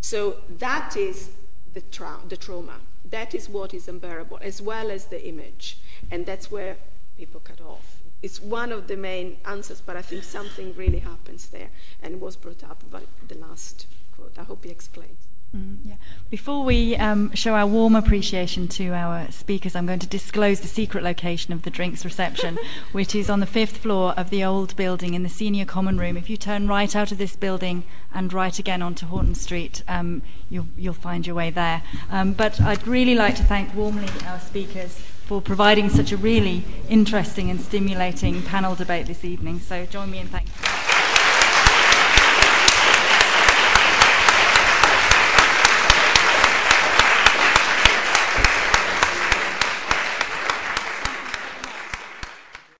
So that is the, tra- the trauma. That is what is unbearable, as well as the image. And that's where people cut off. it's one of the main answers, but I think something really happens there and was brought up by the last quote. I hope he explained. Mm, yeah. Before we um, show our warm appreciation to our speakers, I'm going to disclose the secret location of the drinks reception, which is on the fifth floor of the old building in the senior common room. If you turn right out of this building and right again onto Houghton Street, um, you'll, you'll, find your way there. Um, but I'd really like to thank warmly our speakers for providing such a really interesting and stimulating panel debate this evening. So join me in thanking.